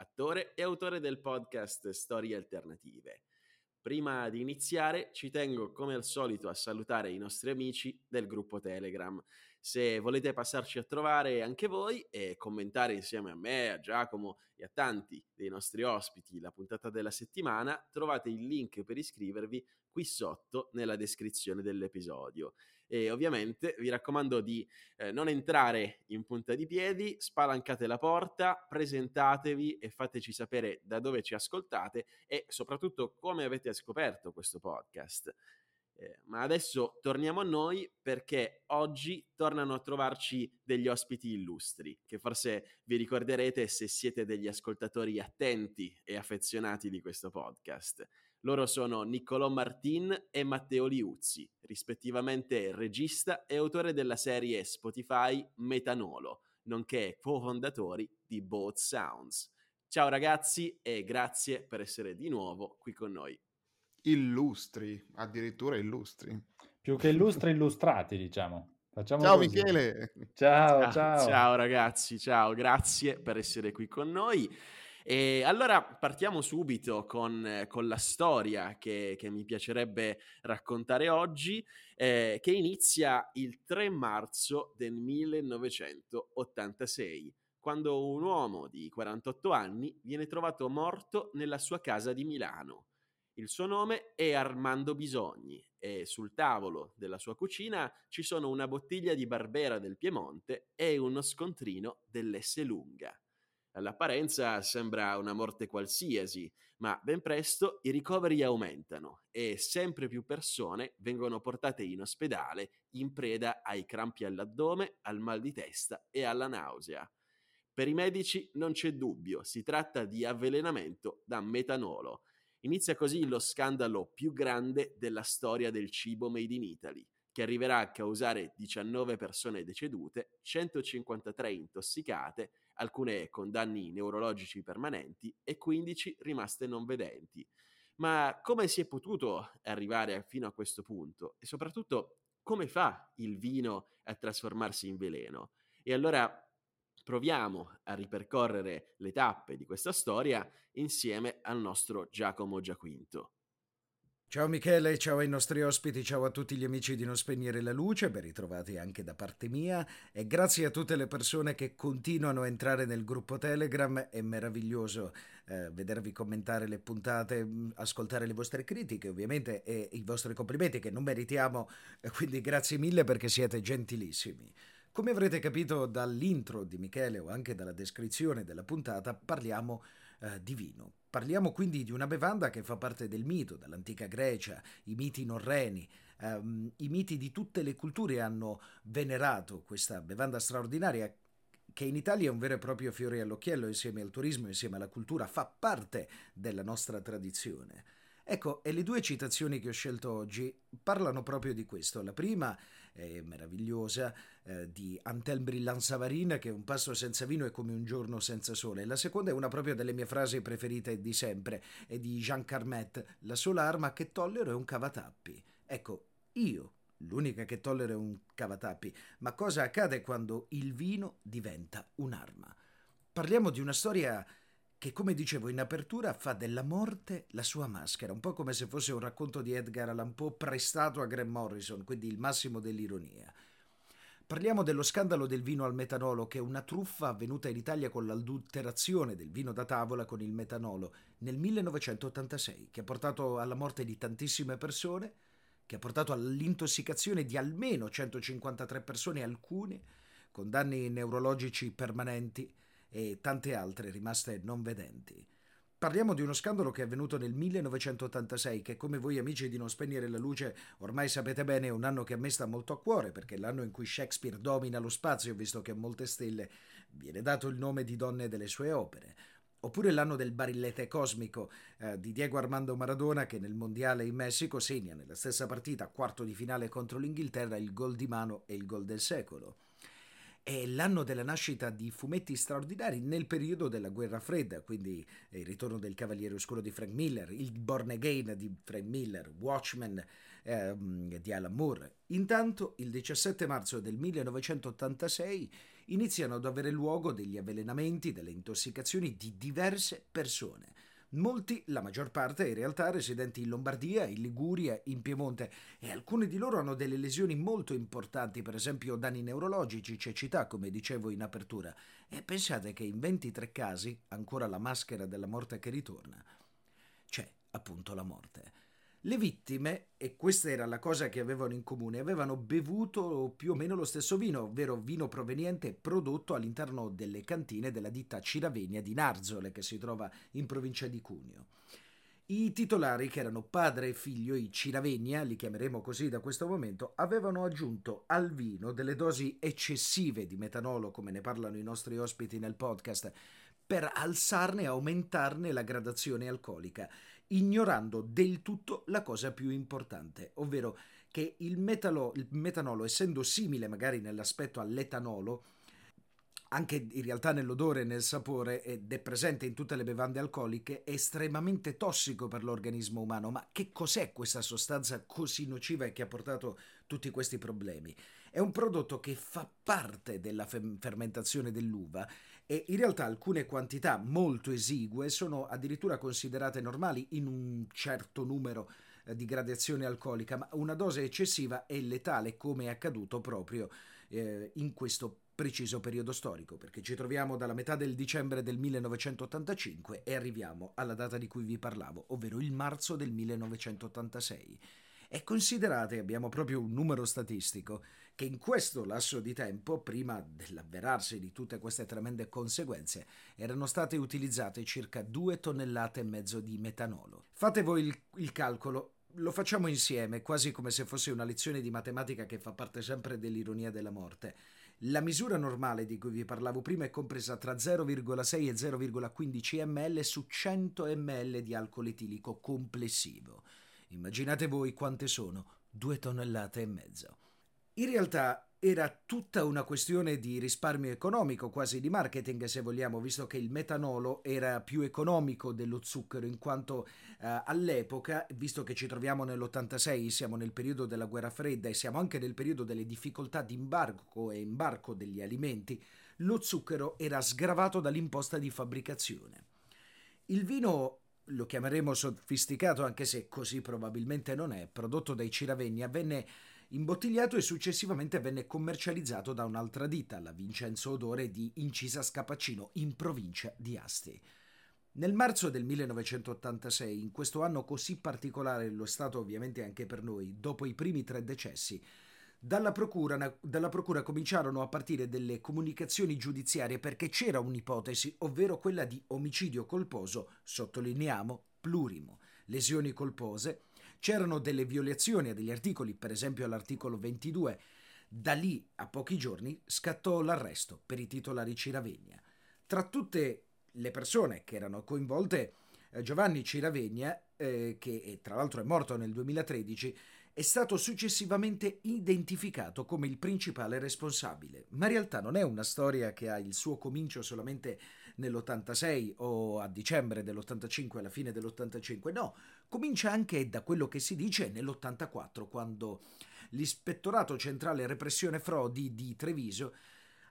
attore e autore del podcast Storie Alternative. Prima di iniziare ci tengo come al solito a salutare i nostri amici del gruppo Telegram. Se volete passarci a trovare anche voi e commentare insieme a me, a Giacomo e a tanti dei nostri ospiti la puntata della settimana, trovate il link per iscrivervi qui sotto nella descrizione dell'episodio. E ovviamente vi raccomando di eh, non entrare in punta di piedi, spalancate la porta, presentatevi e fateci sapere da dove ci ascoltate e soprattutto come avete scoperto questo podcast. Eh, ma adesso torniamo a noi perché oggi tornano a trovarci degli ospiti illustri, che forse vi ricorderete se siete degli ascoltatori attenti e affezionati di questo podcast. Loro sono Niccolò Martin e Matteo Liuzzi, rispettivamente regista e autore della serie Spotify Metanolo, nonché co-fondatori di Both Sounds. Ciao ragazzi e grazie per essere di nuovo qui con noi. Illustri, addirittura illustri. Più che illustri, illustrati, diciamo. Facciamo ciao così. Michele. Ciao, ciao, ciao. Ciao ragazzi, ciao, grazie per essere qui con noi. E allora partiamo subito con, con la storia che, che, mi piacerebbe raccontare oggi, eh, che inizia il 3 marzo del 1986, quando un uomo di 48 anni viene trovato morto nella sua casa di Milano. Il suo nome è Armando Bisogni e sul tavolo della sua cucina ci sono una bottiglia di Barbera del Piemonte e uno scontrino dell'Esselunga. All'apparenza sembra una morte qualsiasi, ma ben presto i ricoveri aumentano e sempre più persone vengono portate in ospedale in preda ai crampi all'addome, al mal di testa e alla nausea. Per i medici non c'è dubbio, si tratta di avvelenamento da metanolo. Inizia così lo scandalo più grande della storia del cibo made in Italy, che arriverà a causare 19 persone decedute, 153 intossicate alcune con danni neurologici permanenti e 15 rimaste non vedenti. Ma come si è potuto arrivare fino a questo punto? E soprattutto come fa il vino a trasformarsi in veleno? E allora proviamo a ripercorrere le tappe di questa storia insieme al nostro Giacomo Giaquinto. Ciao Michele, ciao ai nostri ospiti, ciao a tutti gli amici di Non Spegnere la Luce, ben ritrovati anche da parte mia e grazie a tutte le persone che continuano a entrare nel gruppo Telegram, è meraviglioso eh, vedervi commentare le puntate, mm, ascoltare le vostre critiche ovviamente e i vostri complimenti che non meritiamo, quindi grazie mille perché siete gentilissimi. Come avrete capito dall'intro di Michele o anche dalla descrizione della puntata, parliamo eh, di vino. Parliamo quindi di una bevanda che fa parte del mito, dall'antica Grecia, i miti norreni, ehm, i miti di tutte le culture hanno venerato questa bevanda straordinaria che in Italia è un vero e proprio fiore all'occhiello insieme al turismo, insieme alla cultura, fa parte della nostra tradizione. Ecco, e le due citazioni che ho scelto oggi parlano proprio di questo. La prima è meravigliosa, eh, di Antelm Brillant Savarin, che un passo senza vino è come un giorno senza sole. La seconda è una proprio delle mie frasi preferite di sempre, è di Jean Carmet, la sola arma che tollero è un cavatappi. Ecco, io, l'unica che tollero è un cavatappi, ma cosa accade quando il vino diventa un'arma? Parliamo di una storia che come dicevo in apertura fa della morte la sua maschera, un po' come se fosse un racconto di Edgar Allan Poe prestato a Graham Morrison, quindi il massimo dell'ironia. Parliamo dello scandalo del vino al metanolo, che è una truffa avvenuta in Italia con l'adulterazione del vino da tavola con il metanolo nel 1986, che ha portato alla morte di tantissime persone, che ha portato all'intossicazione di almeno 153 persone, alcune con danni neurologici permanenti e tante altre rimaste non vedenti. Parliamo di uno scandalo che è avvenuto nel 1986, che come voi amici di Non Spegnere la Luce ormai sapete bene è un anno che a me sta molto a cuore, perché è l'anno in cui Shakespeare domina lo spazio, visto che a molte stelle viene dato il nome di donne delle sue opere. Oppure l'anno del barillete cosmico eh, di Diego Armando Maradona che nel mondiale in Messico segna nella stessa partita, quarto di finale contro l'Inghilterra, il gol di mano e il gol del secolo. È l'anno della nascita di fumetti straordinari nel periodo della guerra fredda, quindi il ritorno del Cavaliere Oscuro di Frank Miller, il Born Again di Frank Miller, Watchmen ehm, di Alan Moore. Intanto, il 17 marzo del 1986 iniziano ad avere luogo degli avvelenamenti, delle intossicazioni di diverse persone. Molti, la maggior parte in realtà residenti in Lombardia, in Liguria, in Piemonte e alcuni di loro hanno delle lesioni molto importanti, per esempio danni neurologici, cecità come dicevo in apertura. E pensate che in 23 casi, ancora la maschera della morte che ritorna, c'è appunto la morte. Le vittime, e questa era la cosa che avevano in comune, avevano bevuto più o meno lo stesso vino, ovvero vino proveniente prodotto all'interno delle cantine della ditta Ciravegna di Narzole, che si trova in provincia di Cuneo. I titolari, che erano padre e figlio, i Ciravegna, li chiameremo così da questo momento, avevano aggiunto al vino delle dosi eccessive di metanolo, come ne parlano i nostri ospiti nel podcast, per alzarne e aumentarne la gradazione alcolica ignorando del tutto la cosa più importante, ovvero che il, metalo, il metanolo, essendo simile magari nell'aspetto all'etanolo, anche in realtà nell'odore e nel sapore ed è presente in tutte le bevande alcoliche, è estremamente tossico per l'organismo umano. Ma che cos'è questa sostanza così nociva e che ha portato tutti questi problemi? È un prodotto che fa parte della fermentazione dell'uva e in realtà alcune quantità molto esigue sono addirittura considerate normali in un certo numero eh, di gradazione alcolica, ma una dose eccessiva è letale come è accaduto proprio eh, in questo preciso periodo storico, perché ci troviamo dalla metà del dicembre del 1985 e arriviamo alla data di cui vi parlavo, ovvero il marzo del 1986. E considerate, abbiamo proprio un numero statistico, che in questo lasso di tempo, prima dell'avverarsi di tutte queste tremende conseguenze, erano state utilizzate circa due tonnellate e mezzo di metanolo. Fate voi il, il calcolo, lo facciamo insieme, quasi come se fosse una lezione di matematica che fa parte sempre dell'ironia della morte. La misura normale di cui vi parlavo prima è compresa tra 0,6 e 0,15 ml su 100 ml di alcol etilico complessivo. Immaginate voi quante sono? Due tonnellate e mezzo. In realtà era tutta una questione di risparmio economico, quasi di marketing se vogliamo, visto che il metanolo era più economico dello zucchero, in quanto eh, all'epoca, visto che ci troviamo nell'86, siamo nel periodo della guerra fredda e siamo anche nel periodo delle difficoltà di imbarco e imbarco degli alimenti, lo zucchero era sgravato dall'imposta di fabbricazione. Il vino lo chiameremo sofisticato anche se così probabilmente non è, prodotto dai Ciravegna, venne imbottigliato e successivamente venne commercializzato da un'altra ditta, la Vincenzo Odore di Incisa Scapaccino, in provincia di Asti. Nel marzo del 1986, in questo anno così particolare, lo stato ovviamente anche per noi, dopo i primi tre decessi, dalla procura, dalla procura, cominciarono a partire delle comunicazioni giudiziarie perché c'era un'ipotesi, ovvero quella di omicidio colposo, sottolineiamo, plurimo, lesioni colpose, c'erano delle violazioni a degli articoli, per esempio all'articolo 22. Da lì a pochi giorni scattò l'arresto per i titolari Ciravegna. Tra tutte le persone che erano coinvolte, eh, Giovanni Ciravegna, eh, che tra l'altro è morto nel 2013, è stato successivamente identificato come il principale responsabile. Ma in realtà non è una storia che ha il suo comincio solamente nell'86 o a dicembre dell'85, alla fine dell'85, no, comincia anche da quello che si dice nell'84, quando l'Ispettorato Centrale Repressione Frodi di Treviso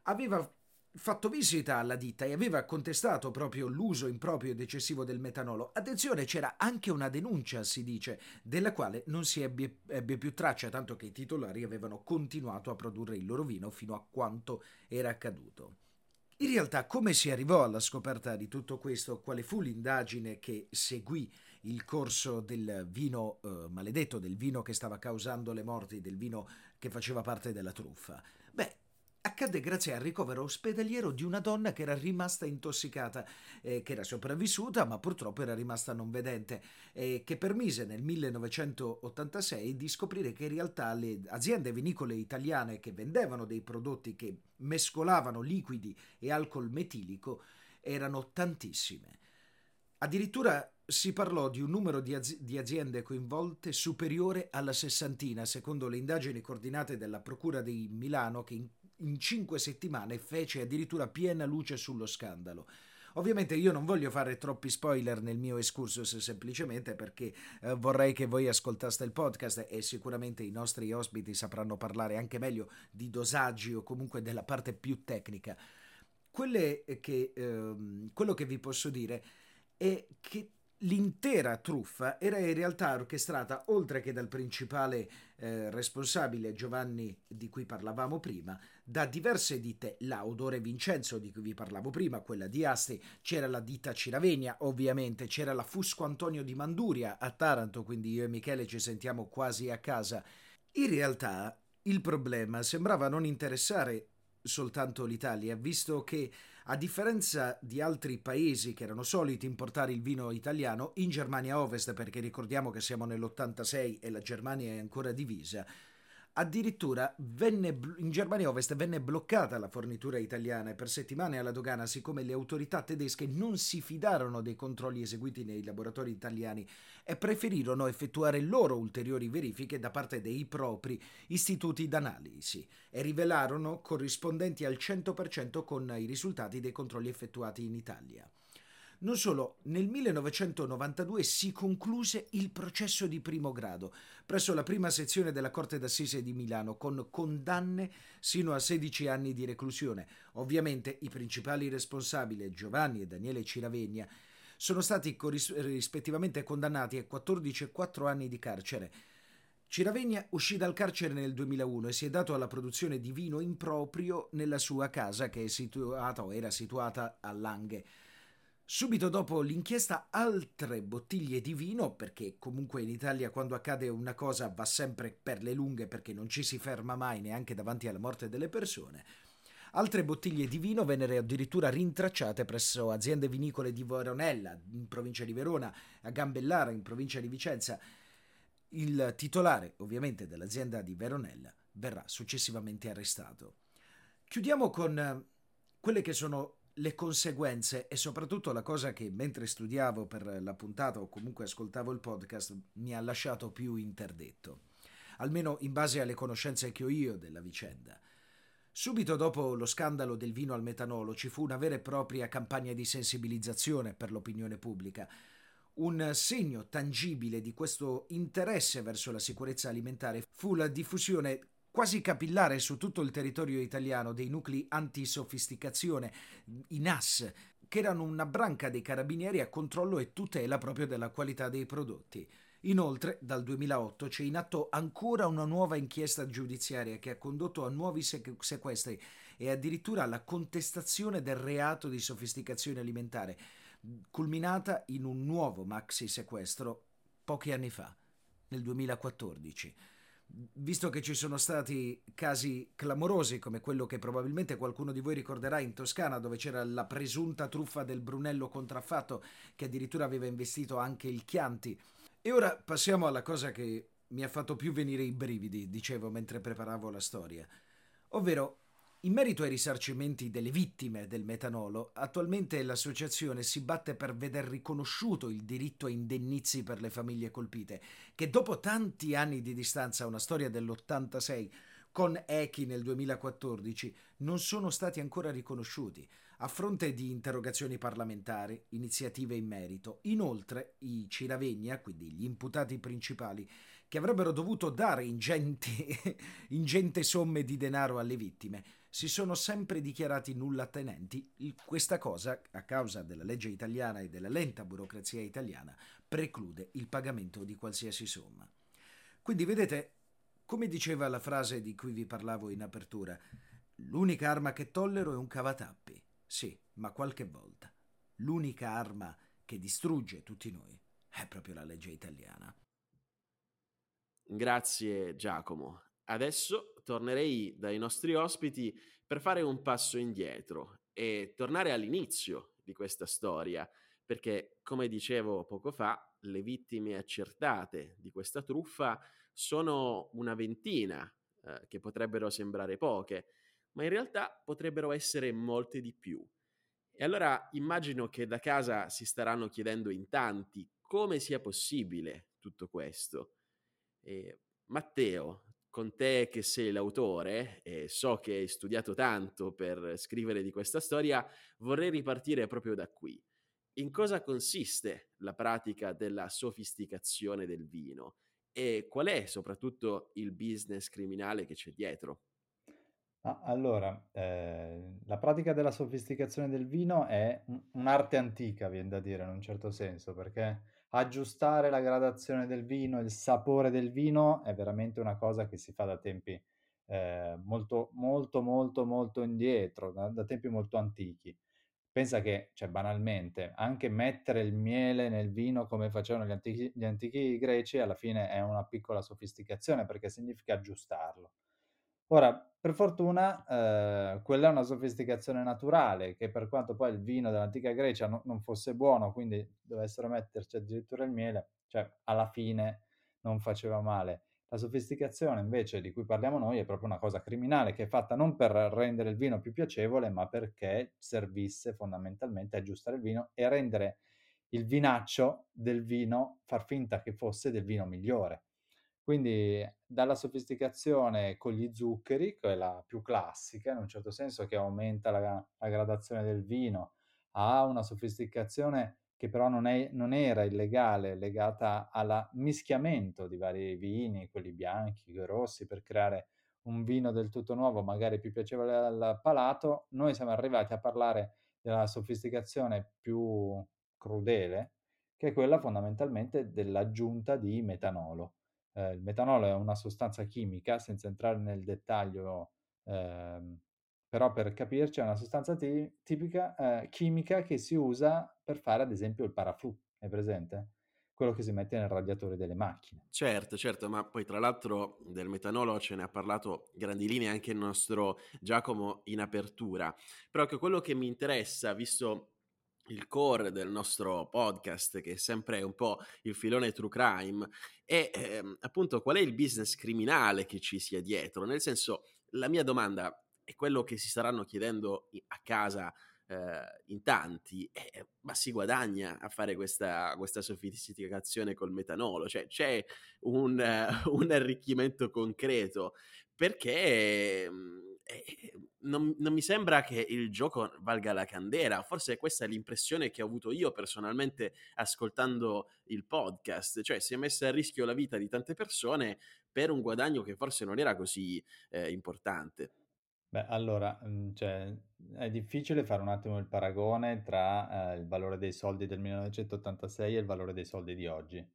aveva fatto visita alla ditta e aveva contestato proprio l'uso improprio ed eccessivo del metanolo. Attenzione, c'era anche una denuncia, si dice, della quale non si ebbe, ebbe, più traccia, tanto che i titolari avevano continuato a produrre il loro vino fino a quanto era accaduto. In realtà, come si arrivò alla scoperta di tutto questo? Quale fu l'indagine che seguì il corso del vino eh, maledetto, del vino che stava causando le morti, del vino che faceva parte della truffa? Beh, accadde grazie al ricovero ospedaliero di una donna che era rimasta intossicata, eh, che era sopravvissuta ma purtroppo era rimasta non vedente e che permise nel 1986 di scoprire che in realtà le aziende vinicole italiane che vendevano dei prodotti che mescolavano liquidi e alcol metilico erano tantissime. Addirittura si parlò di un numero di, az- di, aziende coinvolte superiore alla sessantina, secondo le indagini coordinate dalla Procura di Milano, che in, in cinque settimane fece addirittura piena luce sullo scandalo. Ovviamente io non voglio fare troppi spoiler nel mio excursus semplicemente perché eh, vorrei che voi ascoltaste il podcast e sicuramente i nostri ospiti sapranno parlare anche meglio di dosaggi o comunque della parte più tecnica. Che, eh, quello che vi posso dire è che L'intera truffa era in realtà orchestrata, oltre che dal principale eh, responsabile Giovanni di cui parlavamo prima, da diverse ditte, la Odore Vincenzo di cui vi parlavo prima, quella di Asti, c'era la ditta Ciravegna, ovviamente, c'era la Fusco Antonio di Manduria a Taranto, quindi io e Michele ci sentiamo quasi a casa. In realtà il problema sembrava non interessare soltanto l'Italia, visto che a differenza di altri paesi che erano soliti importare il vino italiano, in Germania Ovest, perché ricordiamo che siamo nell'86 e la Germania è ancora divisa, Addirittura venne, in Germania Ovest venne bloccata la fornitura italiana e per settimane alla dogana, siccome le autorità tedesche non si fidarono dei controlli eseguiti nei laboratori italiani e preferirono effettuare loro ulteriori verifiche da parte dei propri istituti d'analisi e rivelarono corrispondenti al 100% con i risultati dei controlli effettuati in Italia. Non solo, nel 1992 si concluse il processo di primo grado presso la prima sezione della Corte d'Assise di Milano con condanne sino a 16 anni di reclusione. Ovviamente i principali responsabili, Giovanni e Daniele Ciravegna, sono stati rispettivamente condannati a 14 e 4 anni di carcere. Ciravegna uscì dal carcere nel 2001 e si è dato alla produzione di vino improprio nella sua casa che situata era situata a Langhe. Subito dopo l'inchiesta altre bottiglie di vino, perché comunque in Italia quando accade una cosa va sempre per le lunghe perché non ci si ferma mai neanche davanti alla morte delle persone, altre bottiglie di vino vennero addirittura rintracciate presso aziende vinicole di Veronella, in provincia di Verona, a Gambellara, in provincia di Vicenza. Il titolare, ovviamente, dell'azienda di Veronella verrà successivamente arrestato. Chiudiamo con eh, quelle che sono le conseguenze e soprattutto la cosa che mentre studiavo per la puntata o comunque ascoltavo il podcast mi ha lasciato più interdetto, almeno in base alle conoscenze che ho io della vicenda. Subito dopo lo scandalo del vino al metanolo ci fu una vera e propria campagna di sensibilizzazione per l'opinione pubblica. Un segno tangibile di questo interesse verso la sicurezza alimentare fu la diffusione quasi capillare su tutto il territorio italiano dei nuclei antisofisticazione, i NAS, che erano una branca dei carabinieri a controllo e tutela proprio della qualità dei prodotti. Inoltre, dal 2008 c'è in atto ancora una nuova inchiesta giudiziaria che ha condotto a nuovi sequestri e addirittura alla contestazione del reato di sofisticazione alimentare, culminata in un nuovo maxi sequestro pochi anni fa, nel 2014 visto che ci sono stati casi clamorosi come quello che probabilmente qualcuno di voi ricorderà in Toscana dove c'era la presunta truffa del Brunello contraffatto che addirittura aveva investito anche il Chianti. E ora passiamo alla cosa che mi ha fatto più venire i brividi, dicevo mentre preparavo la storia, ovvero in merito ai risarcimenti delle vittime del metanolo, attualmente l'associazione si batte per veder riconosciuto il diritto a indennizi per le famiglie colpite, che dopo tanti anni di distanza, una storia dell'86, con Echi nel 2014, non sono stati ancora riconosciuti, a fronte di interrogazioni parlamentari, iniziative in merito. Inoltre, i Ciravegna, quindi gli imputati principali, che avrebbero dovuto dare ingenti, ingente somme di denaro alle vittime, si sono sempre dichiarati nulla tenenti. Questa cosa, a causa della legge italiana e della lenta burocrazia italiana, preclude il pagamento di qualsiasi somma. Quindi vedete, come diceva la frase di cui vi parlavo in apertura, l'unica arma che tollero è un cavatappi. Sì, ma qualche volta. L'unica arma che distrugge tutti noi è proprio la legge italiana. Grazie Giacomo. Adesso tornerei dai nostri ospiti per fare un passo indietro e tornare all'inizio di questa storia, perché come dicevo poco fa, le vittime accertate di questa truffa sono una ventina, eh, che potrebbero sembrare poche, ma in realtà potrebbero essere molte di più. E allora immagino che da casa si staranno chiedendo in tanti come sia possibile tutto questo. E Matteo, con te che sei l'autore e so che hai studiato tanto per scrivere di questa storia, vorrei ripartire proprio da qui. In cosa consiste la pratica della sofisticazione del vino e qual è soprattutto il business criminale che c'è dietro? Allora, ehm, la pratica della sofisticazione del vino è un un'arte antica, vien da dire in un certo senso, perché aggiustare la gradazione del vino, il sapore del vino è veramente una cosa che si fa da tempi, ehm, molto, molto, molto, molto indietro, da da tempi molto antichi. Pensa che, cioè banalmente, anche mettere il miele nel vino come facevano gli antichi gli antichi greci, alla fine è una piccola sofisticazione, perché significa aggiustarlo. Ora, per fortuna, ehm, quella è una sofisticazione naturale, che per quanto poi il vino dell'antica Grecia no non fosse buono, quindi dovessero metterci addirittura il miele, cioè alla fine non faceva male. La sofisticazione invece di cui parliamo noi è proprio una cosa criminale, che è fatta non per rendere il vino più piacevole, ma perché servisse fondamentalmente a aggiustare il vino e rendere il vinaccio del vino, far finta che fosse del vino migliore. Quindi dalla sofisticazione con gli zuccheri, che è la più classica in un certo senso, che aumenta la, la gradazione del vino, a una sofisticazione che però non, è, non era illegale, legata al mischiamento di vari vini, quelli bianchi, quelli rossi, per creare un vino del tutto nuovo, magari più piacevole al palato, noi siamo arrivati a parlare della sofisticazione più crudele, che è quella fondamentalmente dell'aggiunta di metanolo. Eh, il metanolo è una sostanza chimica, senza entrare nel dettaglio, ehm, però per capirci è una sostanza ti- tipica, eh, chimica che si usa per fare ad esempio il paraffù, è presente? Quello che si mette nel radiatore delle macchine. Certo, certo, ma poi tra l'altro del metanolo ce ne ha parlato grandi linee anche il nostro Giacomo in apertura, però che quello che mi interessa, visto il core del nostro podcast, che è sempre un po' il filone true crime, è ehm, appunto qual è il business criminale che ci sia dietro. Nel senso, la mia domanda è quello che si staranno chiedendo a casa eh, in tanti, eh, ma si guadagna a fare questa, questa sofisticazione col metanolo, cioè c'è un, uh, un arricchimento concreto perché eh, non, non, mi sembra che il gioco valga la candela, forse questa è l'impressione che ho avuto io personalmente ascoltando il podcast, cioè si è messa a rischio la vita di tante persone per un guadagno che forse non era così eh, importante. Beh, allora, mhmm, cioè, è difficile fare un attimo il paragone tra, ehm, il valore dei soldi del 1986 e il valore dei soldi di oggi.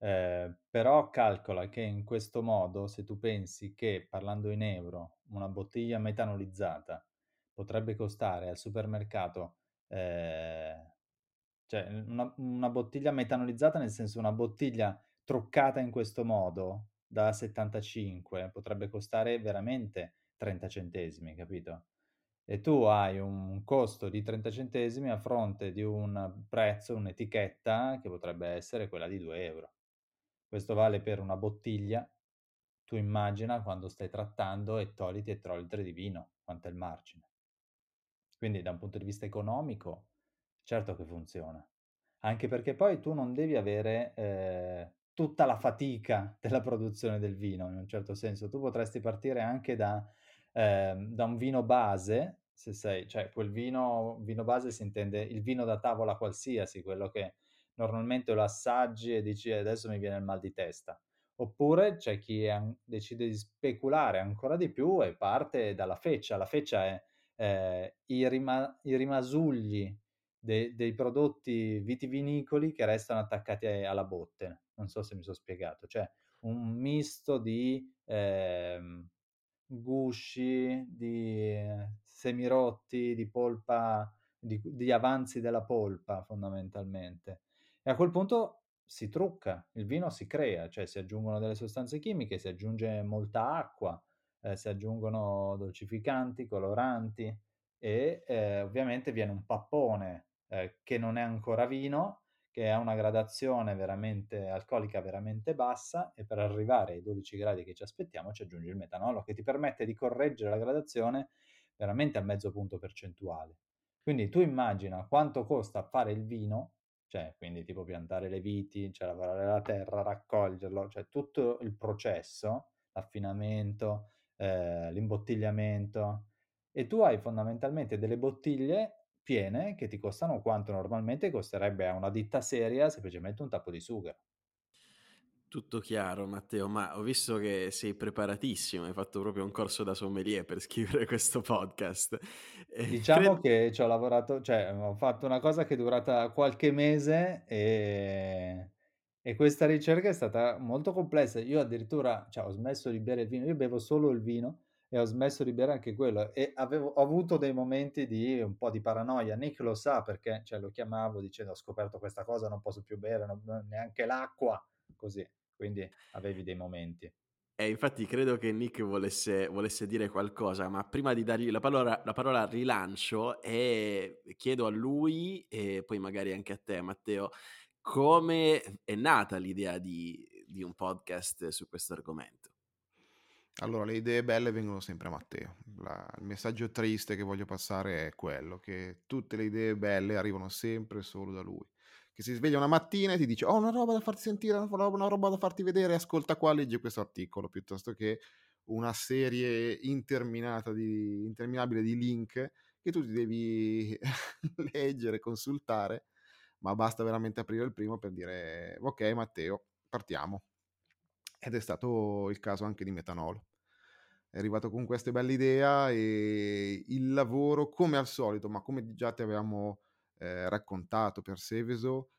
Ehm, però calcola che in questo modo, se tu pensi che, parlando in euro, una bottiglia metanolizzata potrebbe costare al supermercato, ehm, cioè una una bottiglia metanolizzata, nel senso una bottiglia truccata in questo modo, da 75, potrebbe costare veramente 30 centesimi, capito? E tu hai un costo di 30 centesimi a fronte di un prezzo, un'etichetta che potrebbe essere quella di 2 euro. Questo vale per una bottiglia. Tu immagina quando stai trattando ettoliti e ettolitri di vino, quanto è il margine. Quindi da un punto di vista economico, certo che funziona. Anche perché poi tu non devi avere eh, tutta la fatica della produzione del vino, in un certo senso. Tu potresti partire anche da eh, da un vino base, se sei, cioè quel vino, vino base si intende il vino da tavola qualsiasi, quello che normalmente lo assaggi e dici adesso mi viene il mal di testa. Oppure c'è chi an- decide di speculare ancora di più e parte dalla feccia. La feccia è eh, i, rima- i, rimasugli de- dei prodotti vitivinicoli che restano attaccati alla botte. Non so se mi sono spiegato. Cioè un misto di... Eh, gusci, di semirotti, di polpa, di, di avanzi della polpa fondamentalmente. E a quel punto si trucca, il vino si crea, cioè si aggiungono delle sostanze chimiche, si aggiunge molta acqua, eh, si aggiungono dolcificanti, coloranti e eh, ovviamente viene un pappone eh, che non è ancora vino, che ha una gradazione veramente alcolica veramente bassa e per arrivare ai 12 gradi che ci aspettiamo ci aggiungi il metanolo che ti permette di correggere la gradazione veramente a mezzo punto percentuale. Quindi tu immagina quanto costa fare il vino, cioè quindi tipo piantare le viti, cioè lavorare la terra, raccoglierlo, cioè tutto il processo, l'affinamento, eh, l'imbottigliamento, e tu hai fondamentalmente delle bottiglie piene che ti costano quanto normalmente costerebbe a una ditta seria semplicemente un tappo di sughero. Tutto chiaro, Matteo, ma ho visto che sei preparatissimo, hai fatto proprio un corso da sommelier per scrivere questo podcast. Eh, diciamo cred... che ci ho lavorato, cioè ho fatto una cosa che è durata qualche mese e, e questa ricerca è stata molto complessa. Io addirittura cioè, ho smesso di bere il vino, io bevo solo il vino e ho smesso di bere anche quello e avevo, ho avuto dei momenti di un po' di paranoia. Nick lo sa perché cioè, lo chiamavo dicendo ho scoperto questa cosa, non posso più bere non, neanche l'acqua, così quindi avevi dei momenti. E infatti credo che Nick volesse, volesse, dire qualcosa, ma prima di dargli la parola, la parola rilancio e chiedo a lui e poi magari anche a te Matteo, come è nata l'idea di, di un podcast su questo argomento? Allora, le idee belle vengono sempre a Matteo. La, il messaggio triste che voglio passare è quello, che tutte le idee belle arrivano sempre solo da lui che si sveglia una mattina e ti dice ho oh, una roba da farti sentire, una roba da farti vedere, ascolta qua, leggi questo articolo, piuttosto che una serie interminata di, interminabile di link che tu ti devi leggere, consultare, ma basta veramente aprire il primo per dire ok Matteo, partiamo. Ed è stato il caso anche di Metanolo. È arrivato con questa bella idea e il lavoro, come al solito, ma come già ti avevamo eh, raccontato per Seveso,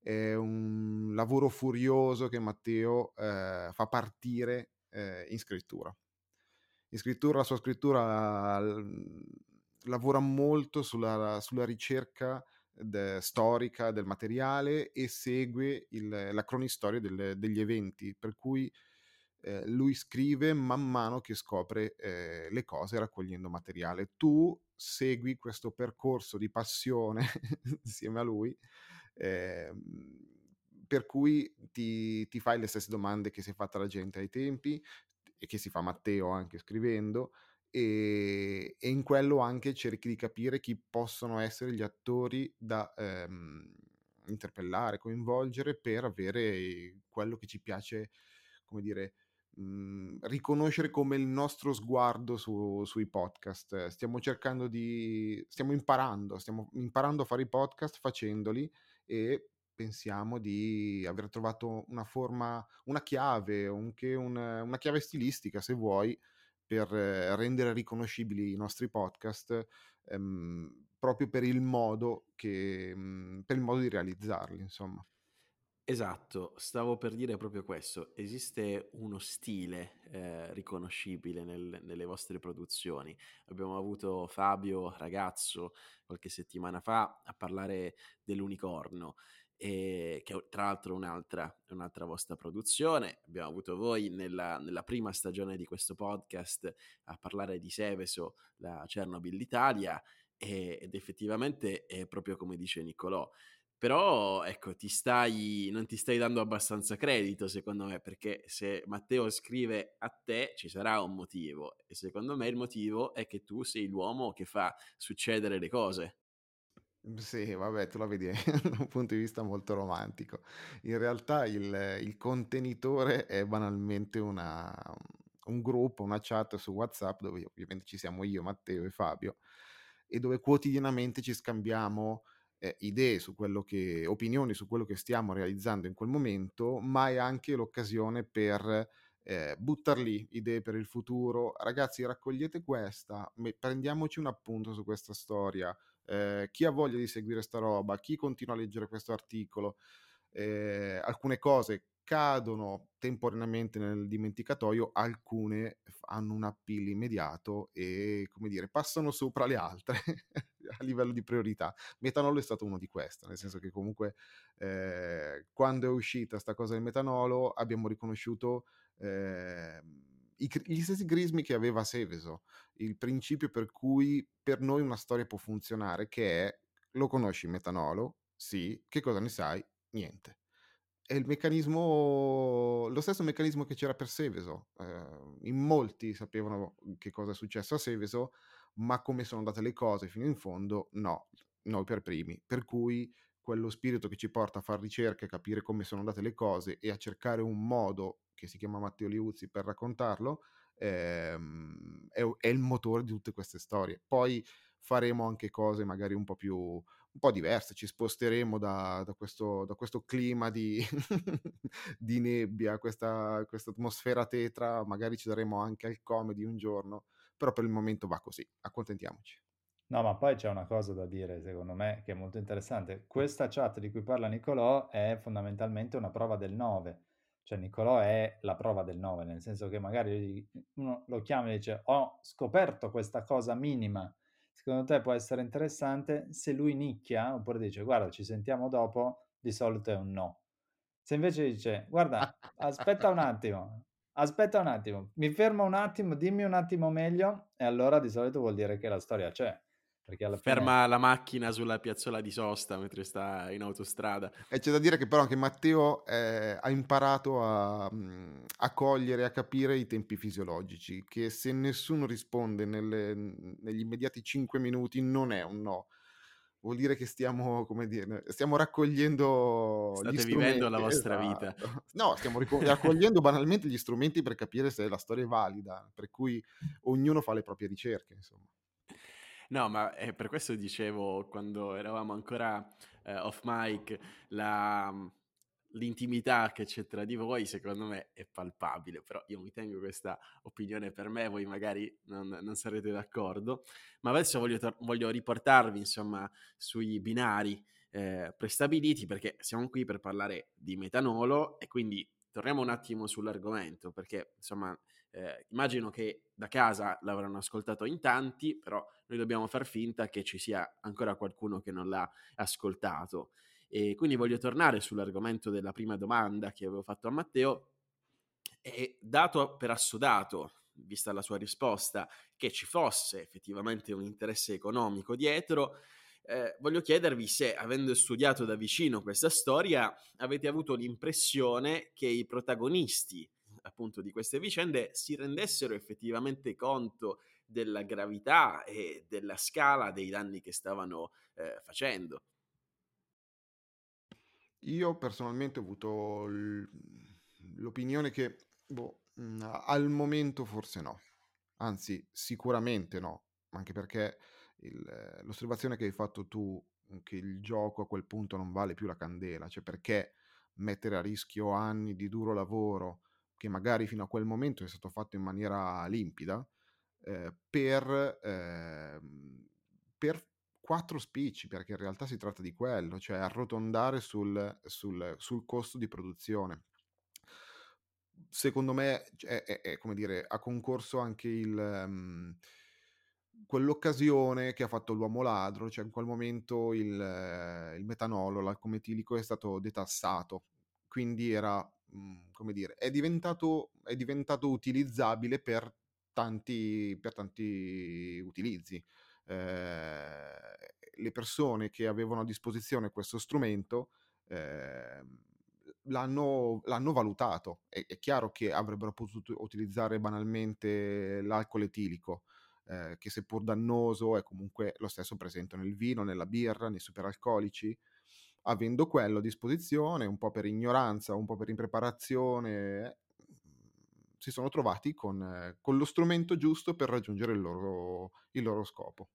è un lavoro furioso che Matteo eh, fa partire eh, in scrittura. In scrittura, la sua scrittura l- lavora molto sulla, sulla ricerca de- storica del materiale e segue il, la cronistoria del, degli eventi, per cui eh, lui scrive man mano che scopre eh, le cose raccogliendo materiale. Tu segui questo percorso di passione insieme a lui, eh, per cui ti, ti, fai le stesse domande che si è fatta la gente ai tempi e che si fa Matteo anche scrivendo. E, e in quello anche cerchi di capire chi possono essere gli attori da ehm, interpellare, coinvolgere per avere quello che ci piace, come dire, Mhmm, riconoscere come il nostro sguardo su, sui podcast. Stiamo cercando di, stiamo imparando, stiamo imparando a fare i podcast facendoli e pensiamo di aver trovato una forma, una chiave, anche un, una chiave stilistica se vuoi, per rendere riconoscibili i nostri podcast ehm, proprio per il modo che, mhmm, per il modo di realizzarli, insomma. Esatto, stavo per dire proprio questo. Esiste uno stile eh, riconoscibile nel- nelle vostre produzioni. Abbiamo avuto Fabio Ragazzo qualche settimana fa a parlare dell'unicorno, e, che è tra l'altro un'altra, un'altra vostra produzione. Abbiamo avuto voi nella, nella prima stagione di questo podcast a parlare di Seveso, la Chernobyl d'Italia, e, ed effettivamente è proprio come dice Niccolò però, ecco, ti stai, non ti stai dando abbastanza credito, secondo me, perché se Matteo scrive a te ci sarà un motivo e secondo me il motivo è che tu sei l'uomo che fa succedere le cose. Mhmm, sì, vabbè, tu la vedi da un punto di vista molto romantico. In realtà il, il contenitore è banalmente una, un gruppo, una chat su WhatsApp dove ovviamente ci siamo io, Matteo e Fabio e dove quotidianamente ci scambiamo eh, idee su quello che, opinioni su quello che stiamo realizzando in quel momento, ma è anche l'occasione per eh, buttar lì idee per il futuro. Ragazzi, raccogliete questa, prendiamoci un appunto su questa storia. Eh, chi ha voglia di seguire sta roba, chi continua a leggere questo articolo, eh, alcune cose cadono temporaneamente nel dimenticatoio, alcune hanno un appeal immediato e, come dire, passano sopra le altre a livello di priorità. Metanolo è stato uno di queste, nel senso che comunque eh, quando è uscita sta cosa del metanolo abbiamo riconosciuto eh, i, gli stessi crismi che aveva Seveso, il principio per cui per noi una storia può funzionare, che è lo conosci il metanolo? Sì, che cosa ne sai? Niente è il meccanismo, lo stesso meccanismo che c'era per Seveso. Eh, in molti sapevano che cosa è successo a Seveso, ma come sono andate le cose fino in fondo, no, noi per primi. Per cui quello spirito che ci porta a fare ricerche, a capire come sono andate le cose e a cercare un modo che si chiama Matteo Liuzzi per raccontarlo, ehm, è, è, il motore di tutte queste storie. Poi faremo anche cose magari un po' più un po' diverse, ci sposteremo da, da, questo, da questo, clima di, di nebbia, questa, questa atmosfera tetra, magari ci daremo anche al comedy un giorno, però per il momento va così, accontentiamoci. No, ma poi c'è una cosa da dire, secondo me, che è molto interessante. Questa chat di cui parla Nicolò è fondamentalmente una prova del 9. Cioè Nicolò è la prova del 9, nel senso che magari uno lo chiama e dice ho scoperto questa cosa minima, secondo te può essere interessante? Se lui nicchia, oppure dice guarda ci sentiamo dopo, di solito è un no. Se invece dice guarda aspetta un attimo, aspetta un attimo, mi fermo un attimo, dimmi un attimo meglio, e allora di solito vuol dire che la storia c'è. Perché alla Ferma fine... la macchina sulla piazzola di sosta mentre sta in autostrada. E c'è da dire che però anche Matteo eh, ha imparato a, mm, a, cogliere, a capire i tempi fisiologici, che se nessuno risponde nelle, negli immediati 5 minuti non è un no. Vuol dire che stiamo, come dire, stiamo raccogliendo... State vivendo la vostra esatto. vita. No, stiamo raccogliendo banalmente gli strumenti per capire se la storia è valida, per cui ognuno fa le proprie ricerche, insomma. No, ma eh, per questo dicevo quando eravamo ancora eh, off mic, la, l'intimità che c'è tra di voi secondo me è palpabile, però io mi tengo questa opinione per me, voi magari non, non sarete d'accordo, ma adesso voglio, tor- voglio riportarvi insomma sui binari eh, prestabiliti perché siamo qui per parlare di metanolo e quindi torniamo un attimo sull'argomento perché insomma eh, immagino che da casa l'avranno ascoltato in tanti, però noi dobbiamo far finta che ci sia ancora qualcuno che non l'ha ascoltato. E quindi voglio tornare sull'argomento della prima domanda che avevo fatto a Matteo e dato per assodato, vista la sua risposta, che ci fosse effettivamente un interesse economico dietro, eh, voglio chiedervi se, avendo studiato da vicino questa storia, avete avuto l'impressione che i protagonisti appunto di queste vicende si rendessero effettivamente conto della gravità e della scala dei danni che stavano eh, facendo. Io personalmente ho avuto l'opinione che boh, mhmm, al momento forse no, anzi sicuramente no, anche perché il, l'osservazione che hai fatto tu, che il gioco a quel punto non vale più la candela, cioè perché mettere a rischio anni di duro lavoro che magari fino a quel momento è stato fatto in maniera limpida, eh, per, eh, per quattro spicci, perché in realtà si tratta di quello, cioè arrotondare sul, sul, sul costo di produzione. Secondo me è, è, è, come dire, ha concorso anche il, um, quell'occasione che ha fatto l'uomo ladro, cioè in quel momento il, il metanolo, l'alcol etilico è stato detassato, quindi era Mhmm, come dire, è diventato, è diventato utilizzabile per tanti, per tanti utilizzi. Eh, le persone che avevano a disposizione questo strumento eh, l'hanno, l'hanno, valutato. È, è, chiaro che avrebbero potuto utilizzare banalmente l'alcol etilico, eh, che seppur dannoso è comunque lo stesso presente nel vino, nella birra, nei superalcolici avendo quello a disposizione, un po' per ignoranza, un po' per impreparazione, si sono trovati con, con lo strumento giusto per raggiungere il loro, il loro scopo.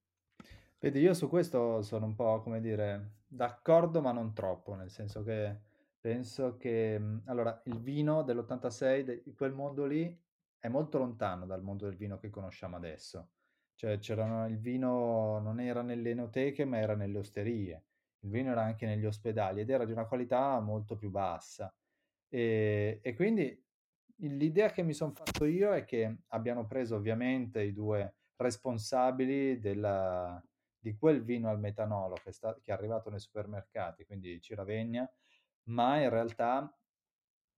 Vedi, io su questo sono un po', come dire, d'accordo ma non troppo, nel senso che penso che, mhmm, allora, il vino dell'86, di quel mondo lì, è molto lontano dal mondo del vino che conosciamo adesso. Cioè, c'erano, il vino non era nelle enoteche, ma era nelle osterie il vino era anche negli ospedali ed era di una qualità molto più bassa. E, e quindi l'idea che mi sono fatto io è che abbiano preso ovviamente i due responsabili della, di quel vino al metanolo che, sta, che è arrivato nei supermercati, quindi Ciravegna, ma in realtà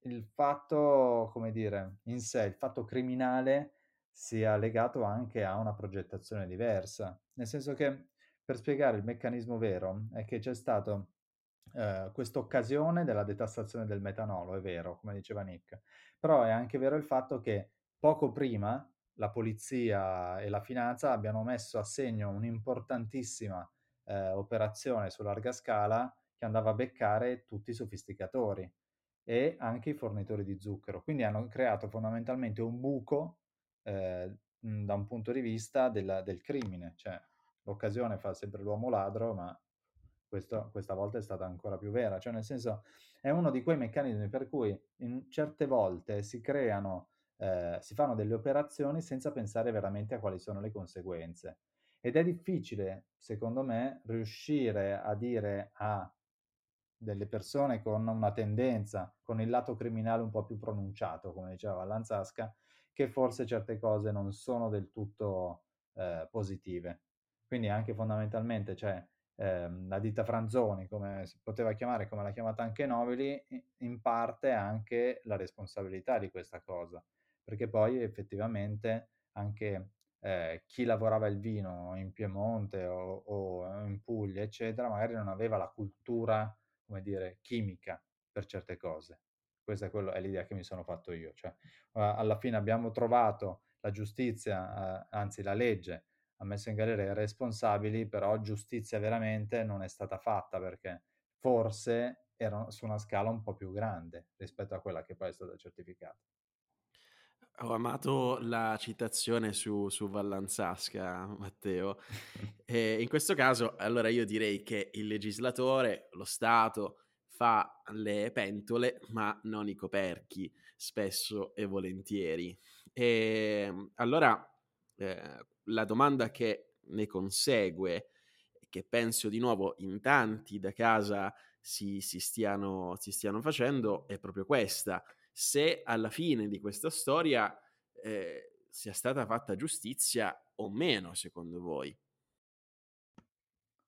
il fatto, come dire, in sé, il fatto criminale sia legato anche a una progettazione diversa, nel senso che per spiegare il meccanismo vero è che c'è stata eh, questa occasione della detassazione del metanolo, è vero, come diceva Nick, però è anche vero il fatto che poco prima la polizia e la finanza abbiano messo a segno un'importantissima eh, operazione su larga scala che andava a beccare tutti i sofisticatori e anche i fornitori di zucchero. Quindi hanno creato fondamentalmente un buco eh, da un punto di vista della, del crimine, cioè l'occasione fa sempre l'uomo ladro, ma questo, questa volta è stata ancora più vera, cioè nel senso è uno di quei meccanismi per cui in certe volte si creano, eh, si fanno delle operazioni senza pensare veramente a quali sono le conseguenze. Ed è difficile, secondo me, riuscire a dire a delle persone con una tendenza, con il lato criminale un po' più pronunciato, come diceva Vallanzasca, che forse certe cose non sono del tutto eh, positive. Quindi anche fondamentalmente, cioè, ehm, la ditta Franzoni, come si poteva chiamare, come l'ha chiamata anche Nobili, in parte anche la responsabilità di questa cosa, perché poi effettivamente anche eh, chi lavorava il vino in Piemonte o, o, in Puglia, eccetera, magari non aveva la cultura, come dire, chimica per certe cose. Questa è, quello, è l'idea che mi sono fatto io. Cioè, alla fine abbiamo trovato la giustizia, eh, anzi la legge, ha messo in galera i responsabili, però giustizia veramente non è stata fatta perché forse era su una scala un po' più grande rispetto a quella che poi è stata certificata. Ho amato la citazione su, su Vallanzasca, Matteo. e in questo caso, allora io direi che il legislatore, lo Stato, fa le pentole, ma non i coperchi, spesso e volentieri. E allora eh, la domanda che ne consegue, che penso di nuovo in tanti da casa si, si, stiano, si stiano facendo, è proprio questa. Se alla fine di questa storia eh, sia stata fatta giustizia o meno, secondo voi.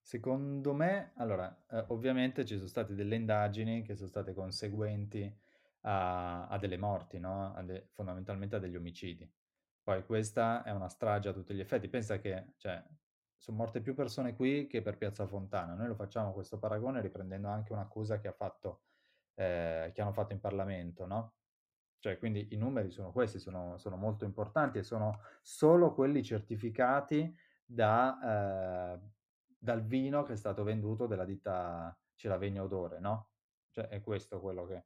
Secondo me, allora, eh, ovviamente ci sono state delle indagini che sono state conseguenti a, a delle morti, no? a de- fondamentalmente a degli omicidi. Poi questa è una strage a tutti gli effetti. Pensa che cioè, sono morte più persone qui che per Piazza Fontana. Noi lo facciamo questo paragone riprendendo anche un'accusa che, ha fatto, eh, che hanno fatto in Parlamento, no? Cioè, quindi i numeri sono questi, sono, sono molto importanti e sono solo quelli certificati da, eh, dal vino che è stato venduto della ditta Celavegno Odore, no? Cioè, è questo quello che...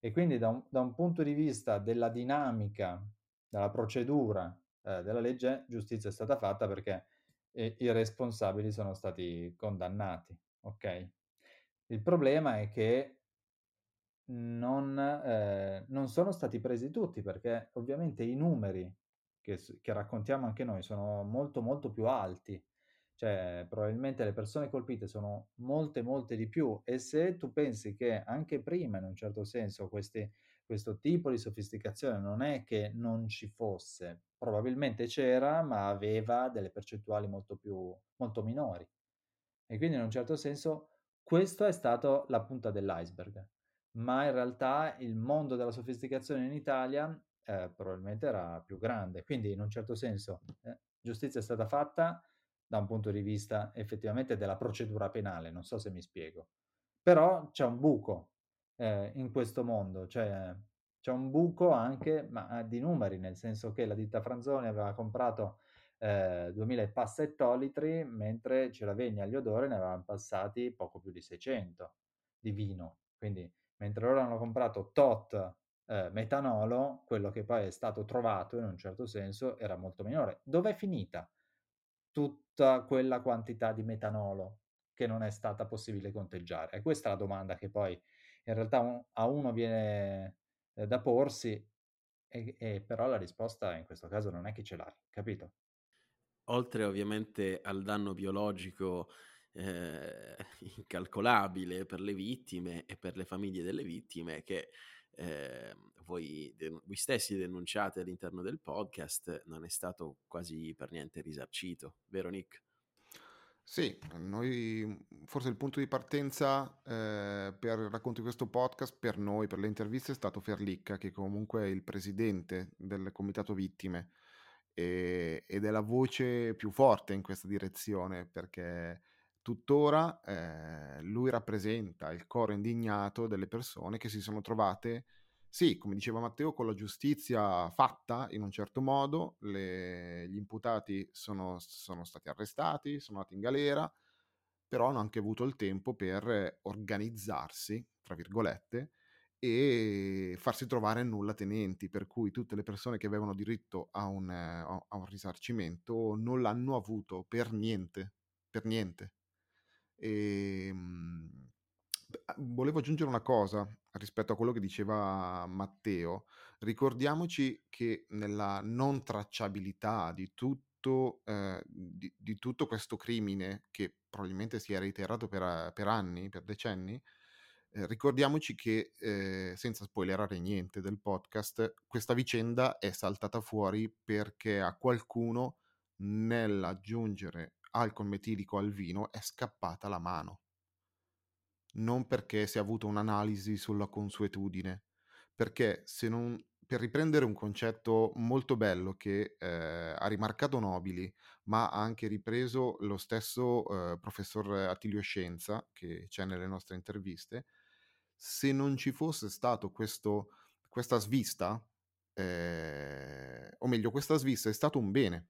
E quindi da un, da un punto di vista della dinamica dalla procedura eh, della legge, giustizia è stata fatta perché eh, i responsabili sono stati condannati. Ok? Il problema è che non, eh, non sono stati presi tutti perché ovviamente i numeri che, che raccontiamo anche noi sono molto molto più alti cioè probabilmente le persone colpite sono molte molte di più e se tu pensi che anche prima in un certo senso questi questo tipo di sofisticazione non è che non ci fosse, probabilmente c'era, ma aveva delle percentuali molto più molto minori. E quindi in un certo senso questo è stato la punta dell'iceberg. Ma in realtà il mondo della sofisticazione in Italia eh, probabilmente era più grande. Quindi in un certo senso eh, giustizia è stata fatta da un punto di vista effettivamente della procedura penale, non so se mi spiego. Però c'è un buco eh, in questo mondo, cioè c'è un buco anche ma, di numeri, nel senso che la ditta Franzoni aveva comprato eh, 2000 e passa ettolitri, mentre Ceravegna agli odori ne avevano passati poco più di 600 di vino. Quindi mentre loro hanno comprato tot eh, metanolo, quello che poi è stato trovato in un certo senso era molto minore. Dov'è finita tutta quella quantità di metanolo che non è stata possibile conteggiare? E questa è la domanda che poi in realtà un, a uno viene eh, da porsi, e, e però la risposta in questo caso non è che ce l'hai, capito? Oltre ovviamente al danno biologico eh, incalcolabile per le vittime e per le famiglie delle vittime che eh, voi, den- voi, stessi denunciate all'interno del podcast, non è stato quasi per niente risarcito, vero Nick? Sì, noi forse il punto di partenza eh, per il racconto di questo podcast, per noi, per le interviste, è stato Ferlicca, che comunque è il presidente del comitato vittime e, ed è la voce più forte in questa direzione, perché tuttora eh, lui rappresenta il coro indignato delle persone che si sono trovate sì, come diceva Matteo, con la giustizia fatta in un certo modo, le, gli imputati sono, sono stati arrestati, sono andati in galera, però hanno anche avuto il tempo per organizzarsi, tra virgolette, e farsi trovare nulla tenenti, per cui tutte le persone che avevano diritto a un, a un risarcimento non l'hanno avuto per niente, per niente. E, ehm, volevo aggiungere una cosa rispetto a quello che diceva Matteo. Ricordiamoci che nella non tracciabilità di tutto, eh, di, di, tutto questo crimine, che probabilmente si è reiterato per, per anni, per decenni, eh, ricordiamoci che, eh, senza spoilerare niente del podcast, questa vicenda è saltata fuori perché a qualcuno nell'aggiungere alcol metilico al vino è scappata la mano. Non perché si è avuto un'analisi sulla consuetudine, perché se non, per riprendere un concetto molto bello che eh, ha rimarcato Nobili, ma ha anche ripreso lo stesso eh, professor Attilio Scienza, che c'è nelle nostre interviste, se non ci fosse stato questo, questa svista, eh, o meglio, questa svista è stato un bene,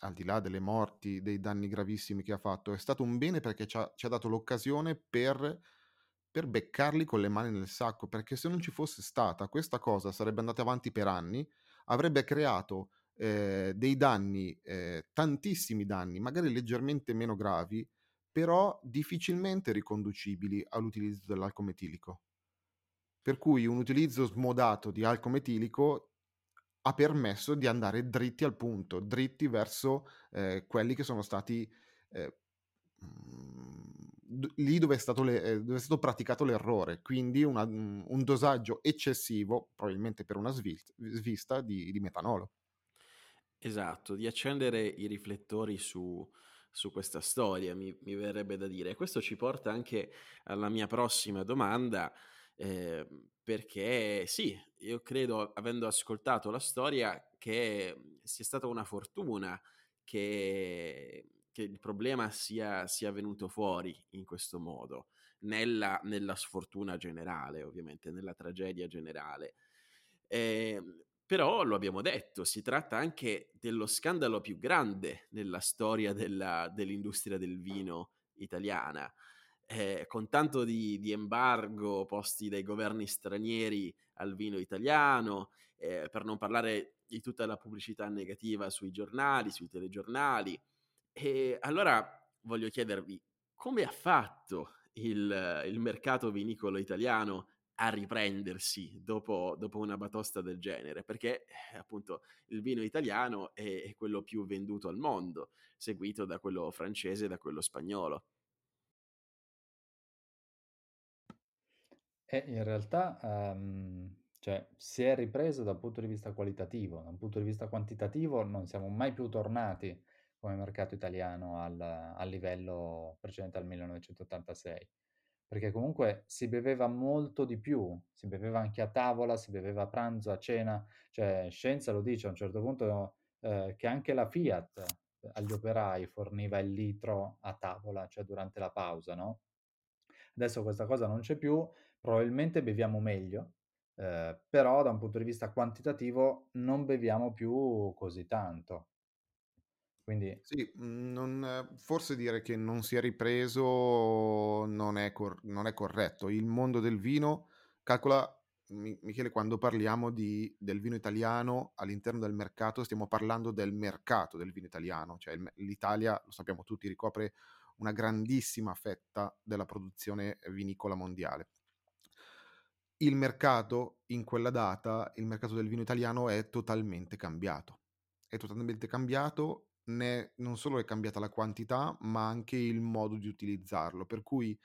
al di là delle morti, dei danni gravissimi che ha fatto, è stato un bene perché ci ha, ci ha dato l'occasione per, per, beccarli con le mani nel sacco, perché se non ci fosse stata questa cosa sarebbe andata avanti per anni, avrebbe creato eh, dei danni, eh, tantissimi danni, magari leggermente meno gravi, però difficilmente riconducibili all'utilizzo dell'alcol metilico. Per cui un utilizzo smodato di alcol metilico ha permesso di andare dritti al punto, dritti verso eh, quelli che sono stati eh, d- lì dove è, stato le- eh, dove è, stato praticato l'errore, quindi una, un dosaggio eccessivo, probabilmente per una svist- svista, di, di, metanolo. Esatto, di accendere i riflettori su, su questa storia, mi, mi verrebbe da dire. Questo ci porta anche alla mia prossima domanda. Eh, perché sì, io credo, avendo ascoltato la storia, che sia stata una fortuna che, che il problema sia, sia, venuto fuori in questo modo, nella, nella, sfortuna generale, ovviamente, nella tragedia generale. Eh, però lo abbiamo detto, si tratta anche dello scandalo più grande nella storia della, dell'industria del vino italiana eh, con tanto di, di, embargo posti dai governi stranieri al vino italiano, eh, per non parlare di tutta la pubblicità negativa sui giornali, sui telegiornali. E allora voglio chiedervi come ha fatto il, il mercato vinicolo italiano a riprendersi dopo, dopo, una batosta del genere, perché eh, appunto il vino italiano è, è quello più venduto al mondo, seguito da quello francese e da quello spagnolo. E in realtà, ehm, cioè, si è ripreso dal punto di vista qualitativo, da un punto di vista quantitativo non siamo mai più tornati come mercato italiano al, al livello precedente al 1986, perché comunque si beveva molto di più, si beveva anche a tavola, si beveva a pranzo, a cena, cioè Scienza lo dice a un certo punto eh, che anche la Fiat agli operai forniva il litro a tavola, cioè durante la pausa, no? Adesso questa cosa non c'è più, probabilmente beviamo meglio, eh, però da un punto di vista quantitativo non beviamo più così tanto. Quindi... Sì, mhmm, non, forse dire che non si è ripreso non è, cor- non è corretto. Il mondo del vino, calcola Michele, quando parliamo di, del vino italiano all'interno del mercato, stiamo parlando del mercato del vino italiano, cioè il, l'Italia, lo sappiamo tutti, ricopre una grandissima fetta della produzione vinicola mondiale il mercato in quella data, il mercato del vino italiano è totalmente cambiato. È totalmente cambiato, ne, non solo è cambiata la quantità, ma anche il modo di utilizzarlo, per cui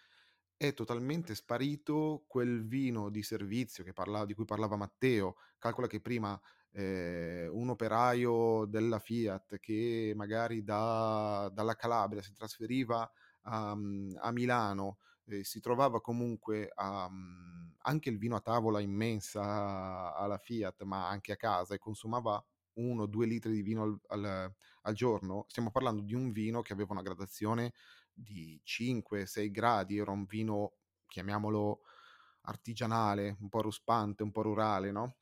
è totalmente sparito quel vino di servizio parla, di cui parlava Matteo. Calcola che prima eh, un operaio della Fiat che magari da, dalla Calabria si trasferiva a, a Milano eh, si trovava comunque a, um, anche il vino a tavola immensa alla Fiat, ma anche a casa e consumava uno o due litri di vino al, al, al, giorno, stiamo parlando di un vino che aveva una gradazione di 5-6 gradi, era un vino, chiamiamolo artigianale, un po' ruspante, un po' rurale, no?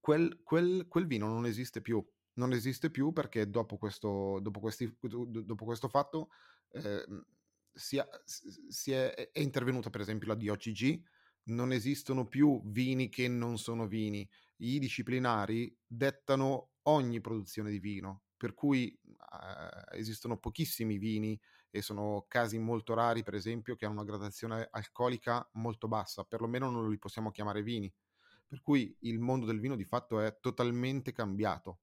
Quel, quel, quel vino non esiste più. Non esiste più perché dopo questo, dopo questi, dopo questo fatto eh, si, è, si è, è intervenuta per esempio la DOCG, non esistono più vini che non sono vini. I disciplinari dettano ogni produzione di vino, per cui eh, esistono pochissimi vini e sono casi molto rari, per esempio, che hanno una gradazione alcolica molto bassa, perlomeno non li possiamo chiamare vini. Per cui il mondo del vino di fatto è totalmente cambiato,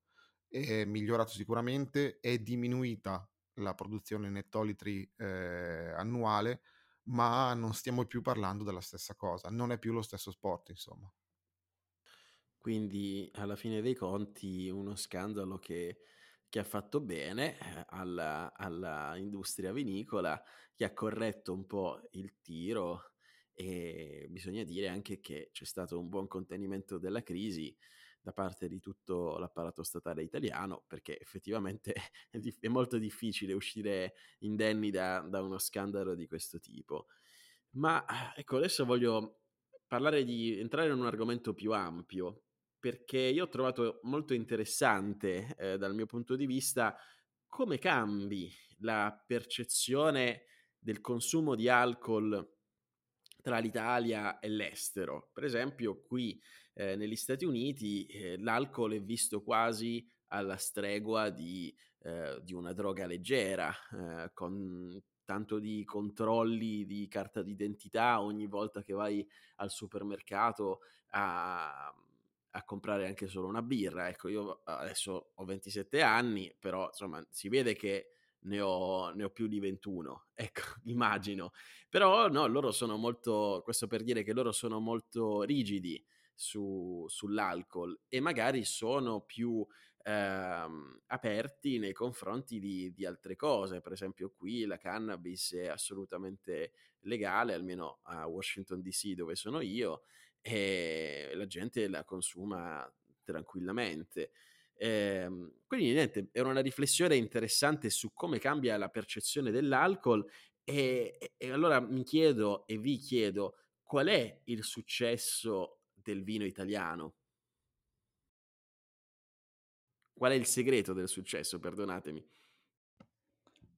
è migliorato sicuramente, è diminuita la produzione in ettolitri eh, annuale, ma non stiamo più parlando della stessa cosa, non è più lo stesso sport, insomma. Quindi alla fine dei conti uno scandalo che, che ha fatto bene eh, alla, vinicola, che ha corretto un po' il tiro e bisogna dire anche che c'è stato un buon contenimento della crisi da parte di tutto l'apparato statale italiano, perché effettivamente è, dif- è molto difficile uscire indenni da, da, uno scandalo di questo tipo. Ma ecco, adesso voglio parlare di entrare in un argomento più ampio, perché io ho trovato molto interessante eh, dal mio punto di vista come cambi la percezione del consumo di alcol tra l'Italia e l'estero. Per esempio, qui eh, negli Stati Uniti eh, l'alcol è visto quasi alla stregua di, eh, di una droga leggera, eh, con tanto di controlli di carta d'identità ogni volta che vai al supermercato a, a comprare anche solo una birra. Ecco, io adesso ho 27 anni, però insomma si vede che ne ho, ne ho, più di 21, ecco, immagino. Però no, loro sono molto, questo per dire che loro sono molto rigidi su, sull'alcol e magari sono più ehm, aperti nei confronti di, di, altre cose. Per esempio qui la cannabis è assolutamente legale, almeno a Washington DC dove sono io, e la gente la consuma tranquillamente. Eh, quindi niente, era una riflessione interessante su come cambia la percezione dell'alcol e, e, allora mi chiedo e vi chiedo qual è il successo del vino italiano? Qual è il segreto del successo? Perdonatemi.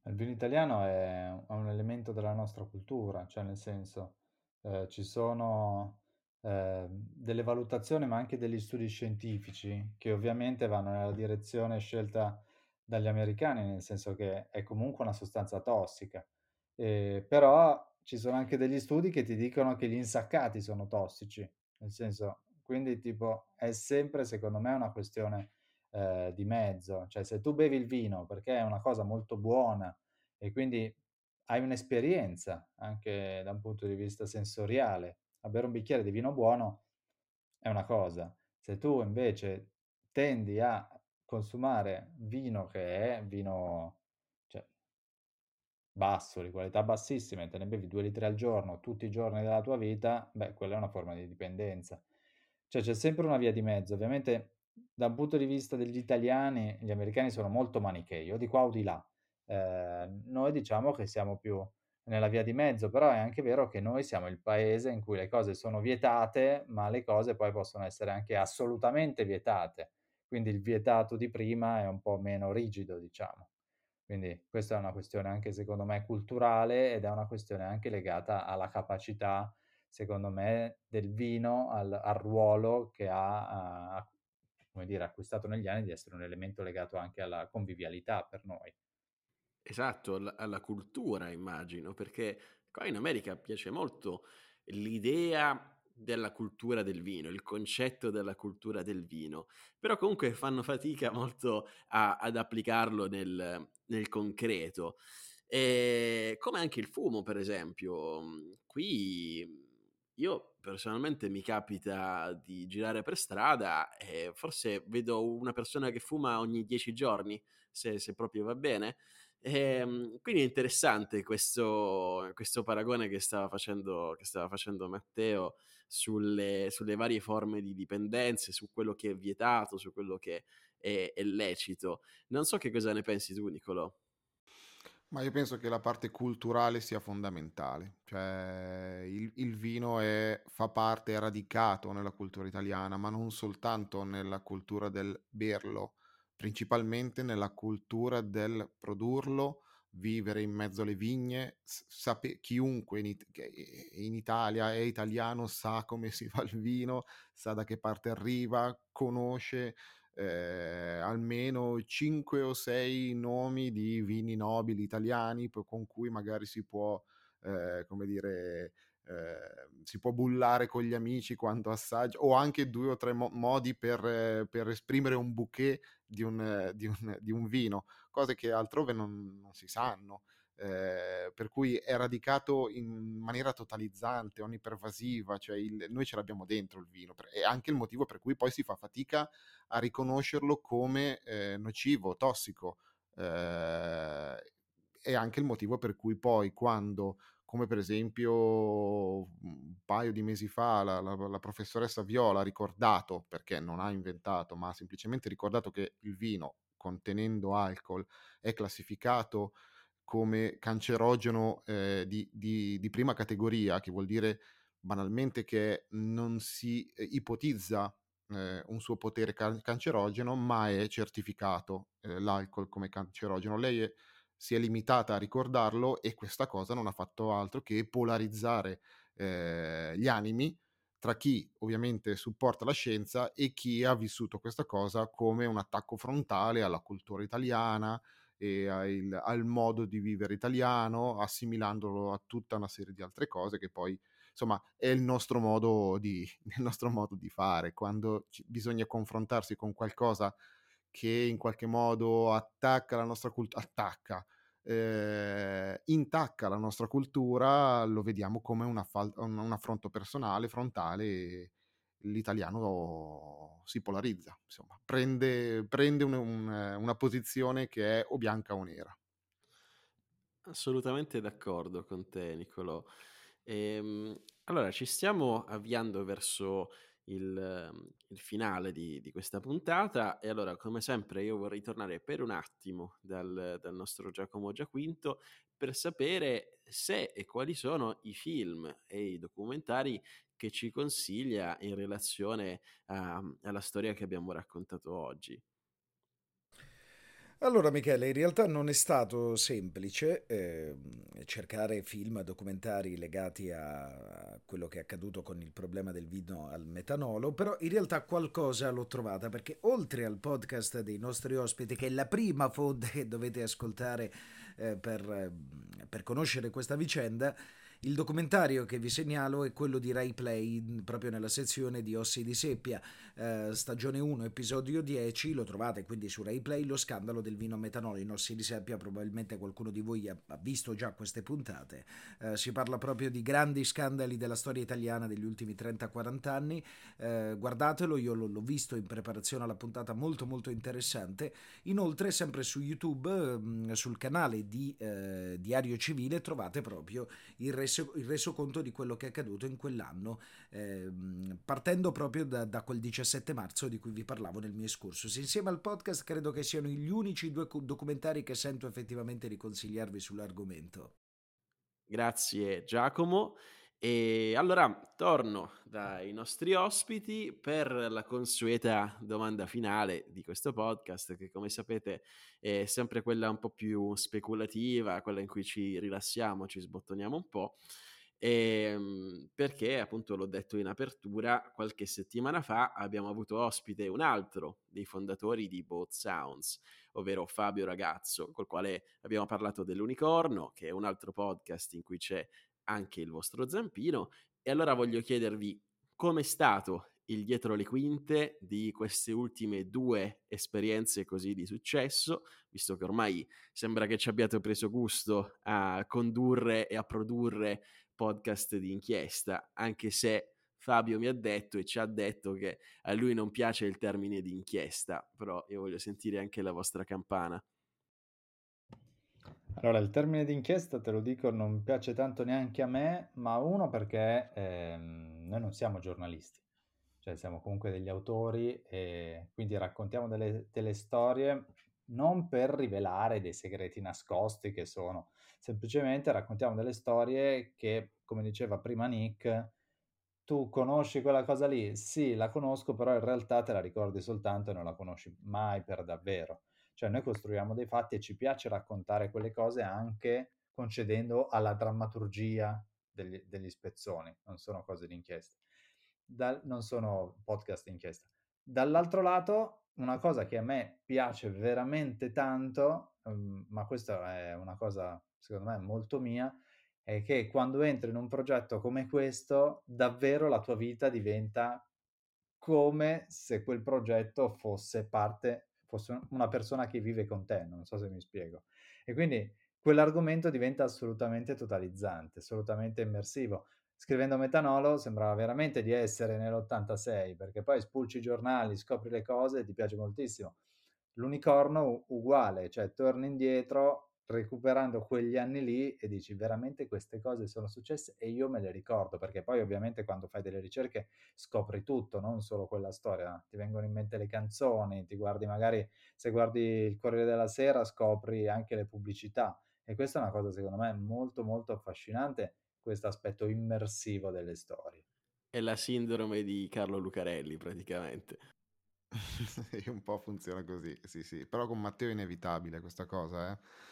Il vino italiano è un elemento della nostra cultura, cioè nel senso eh, ci sono eh, delle valutazioni ma anche degli studi scientifici che ovviamente vanno nella direzione scelta dagli americani, nel senso che è comunque una sostanza tossica. Eh, però ci sono anche degli studi che ti dicono che gli insaccati sono tossici, nel senso, quindi tipo è sempre secondo me una questione eh, di mezzo, cioè se tu bevi il vino perché è una cosa molto buona e quindi hai un'esperienza anche da un punto di vista sensoriale a bere un bicchiere di vino buono è una cosa. Se tu invece tendi a consumare vino che è vino cioè, basso, di qualità bassissima, e te ne bevi due litri al giorno tutti i giorni della tua vita, beh, quella è una forma di dipendenza. Cioè c'è sempre una via di mezzo. Ovviamente da un punto di vista degli italiani, gli americani sono molto manichei, o di qua o di là. Eh, noi diciamo che siamo più nella via di mezzo, però è anche vero che noi siamo il paese in cui le cose sono vietate, ma le cose poi possono essere anche assolutamente vietate. Quindi il vietato di prima è un po' meno rigido, diciamo. Quindi questa è una questione anche secondo me culturale ed è una questione anche legata alla capacità, secondo me, del vino, al, al ruolo che ha, ha come dire, acquistato negli anni di essere un elemento legato anche alla convivialità per noi. Esatto, alla, alla cultura immagino, perché qua in America piace molto l'idea della cultura del vino, il concetto della cultura del vino, però comunque fanno fatica molto a, ad applicarlo nel, nel concreto. E come anche il fumo, per esempio, qui io personalmente mi capita di girare per strada e forse vedo una persona che fuma ogni dieci giorni, se, se proprio va bene. E, ehm, quindi è interessante questo, questo paragone che stava, facendo, che stava facendo Matteo sulle, sulle, varie forme di dipendenze, su quello che è vietato, su quello che è, è lecito. Non so che cosa ne pensi tu, Nicolò. Ma io penso che la parte culturale sia fondamentale, cioè il, il vino è, fa parte, è radicato nella cultura italiana, ma non soltanto nella cultura del berlo, principalmente nella cultura del produrlo, vivere in mezzo alle vigne, sape- chiunque in, in, Italia è italiano sa come si fa il vino, sa da che parte arriva, conosce eh, almeno 5 o 6 nomi di vini nobili italiani con cui magari si può, eh, come dire, eh, si può bullare con gli amici quando assaggia, o anche due o tre mo- modi per, per, esprimere un bouquet di un, di, un, di un, vino, cose che altrove non, non si sanno. Eh, per cui è radicato in maniera totalizzante, onnipervasiva, cioè il, noi ce l'abbiamo dentro il vino, è anche il motivo per cui poi si fa fatica a riconoscerlo come eh, nocivo, tossico, eh, è anche il motivo per cui poi quando, come per esempio un paio di mesi fa la, la, la professoressa Viola ha ricordato, perché non ha inventato, ma ha semplicemente ricordato che il vino contenendo alcol è classificato come cancerogeno eh, di, di, di, prima categoria, che vuol dire banalmente che non si eh, ipotizza eh, un suo potere can- cancerogeno, ma è certificato eh, l'alcol come cancerogeno. Lei è, si è limitata a ricordarlo e questa cosa non ha fatto altro che polarizzare eh, gli animi tra chi ovviamente supporta la scienza e chi ha vissuto questa cosa come un attacco frontale alla cultura italiana, e al, al modo di vivere italiano, assimilandolo a tutta una serie di altre cose che poi insomma è il nostro modo di, il nostro modo di fare. Quando ci, bisogna confrontarsi con qualcosa che in qualche modo attacca la nostra cultura attacca eh, intacca la nostra cultura lo vediamo come una fal- un, un affronto personale frontale l'italiano si polarizza, insomma, prende, prende un, un, una posizione che è o bianca o nera. Assolutamente d'accordo con te, Niccolò. Ehm, allora, ci stiamo avviando verso il, il finale di, di, questa puntata e allora, come sempre, io vorrei tornare per un attimo dal, dal nostro Giacomo Giaquinto per sapere se e quali sono i film e i documentari che ci consiglia in relazione a, alla storia che abbiamo raccontato oggi. Allora Michele, in realtà non è stato semplice eh, cercare film documentari legati a quello che è accaduto con il problema del vino al metanolo, però in realtà qualcosa l'ho trovata perché oltre al podcast dei nostri ospiti, che è la prima fonte che dovete ascoltare eh, per, per conoscere questa vicenda, il documentario che vi segnalo è quello di Rai Play, proprio nella sezione di Ossi di Seppia, eh, stagione 1, episodio 10, lo trovate quindi su Rai Play, lo scandalo del vino metanolo in Ossi di Seppia, probabilmente qualcuno di voi ha, visto già queste puntate, eh, si parla proprio di grandi scandali della storia italiana degli ultimi 30-40 anni, eh, guardatelo, io l'ho, l'ho, visto in preparazione alla puntata molto molto interessante, inoltre sempre su YouTube, mh, sul canale di eh, Diario Civile, trovate proprio il resto reso, il resoconto di quello che è accaduto in quell'anno, eh, partendo proprio da, da, quel 17 marzo di cui vi parlavo nel mio excursus. Insieme al podcast credo che siano gli unici due documentari che sento effettivamente di consigliarvi sull'argomento. Grazie Giacomo. E allora torno dai nostri ospiti per la consueta domanda finale di questo podcast, che come sapete è sempre quella un po' più speculativa, quella in cui ci rilassiamo, ci sbottoniamo un po'. E, ehm, perché appunto l'ho detto in apertura, qualche settimana fa abbiamo avuto ospite un altro dei fondatori di Both Sounds, ovvero Fabio Ragazzo, col quale abbiamo parlato dell'Unicorno, che è un altro podcast in cui c'è anche il vostro zampino. E allora voglio chiedervi com'è stato il dietro le quinte di queste ultime due esperienze così di successo, visto che ormai sembra che ci abbiate preso gusto a condurre e a produrre podcast di inchiesta, anche se Fabio mi ha detto e ci ha detto che a lui non piace il termine di inchiesta, però io voglio sentire anche la vostra campana. Allora, il termine d'inchiesta, te lo dico, non piace tanto neanche a me, ma uno perché ehm, noi non siamo giornalisti, cioè siamo comunque degli autori e quindi raccontiamo delle, delle storie non per rivelare dei segreti nascosti che sono, semplicemente raccontiamo delle storie che, come diceva prima Nick, tu conosci quella cosa lì? Sì, la conosco, però in realtà te la ricordi soltanto e non la conosci mai per davvero. Cioè noi costruiamo dei fatti e ci piace raccontare quelle cose anche concedendo alla drammaturgia degli, degli spezzoni, non sono cose d'inchiesta, Dal, non sono podcast d'inchiesta. Dall'altro lato, una cosa che a me piace veramente tanto, um, ma questa è una cosa secondo me molto mia, è che quando entri in un progetto come questo, davvero la tua vita diventa come se quel progetto fosse parte, fosse una persona che vive con te, non so se mi spiego. E quindi quell'argomento diventa assolutamente totalizzante, assolutamente immersivo. Scrivendo Metanolo sembrava veramente di essere nell'86, perché poi spulci i giornali, scopri le cose e ti piace moltissimo. L'unicorno uguale, cioè torni indietro recuperando quegli anni lì e dici veramente queste cose sono successe? E io me le ricordo perché poi ovviamente quando fai delle ricerche scopri tutto, non solo quella storia, ti vengono in mente le canzoni, ti guardi magari se guardi il Corriere della Sera scopri anche le pubblicità. E questa è una cosa secondo me molto molto affascinante, questo aspetto immersivo delle storie. È la sindrome di Carlo Lucarelli praticamente. un po' funziona così, sì sì, però con Matteo è inevitabile questa cosa, eh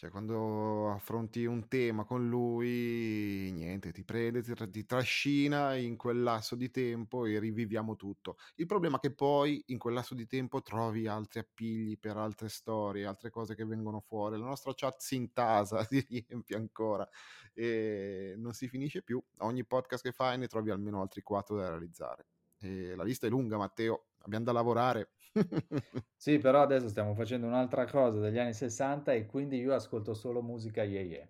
cioè, quando affronti un tema con lui, niente, ti prende, ti, ti trascina in quel lasso di tempo e riviviamo tutto. Il problema è che poi in quel lasso di tempo trovi altri appigli per altre storie, altre cose che vengono fuori. La nostra chat si intasa, si riempie ancora e non si finisce più. Ogni podcast che fai ne trovi almeno altri quattro da realizzare. E la lista è lunga, Matteo, abbiamo da lavorare. sì, però adesso stiamo facendo un'altra cosa degli anni 60 e quindi io ascolto solo musica yeah yeah.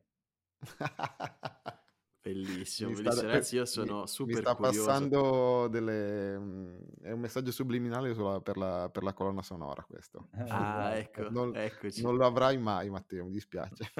Bellissimo, bellissimo. Sta, ragazzi, io sono mi, super mi sta curioso. passando delle... Mm, è un messaggio subliminale per la, per la colonna sonora questo. Ah, esatto. ecco, non, eccoci. non lo avrai mai, Matteo, mi dispiace.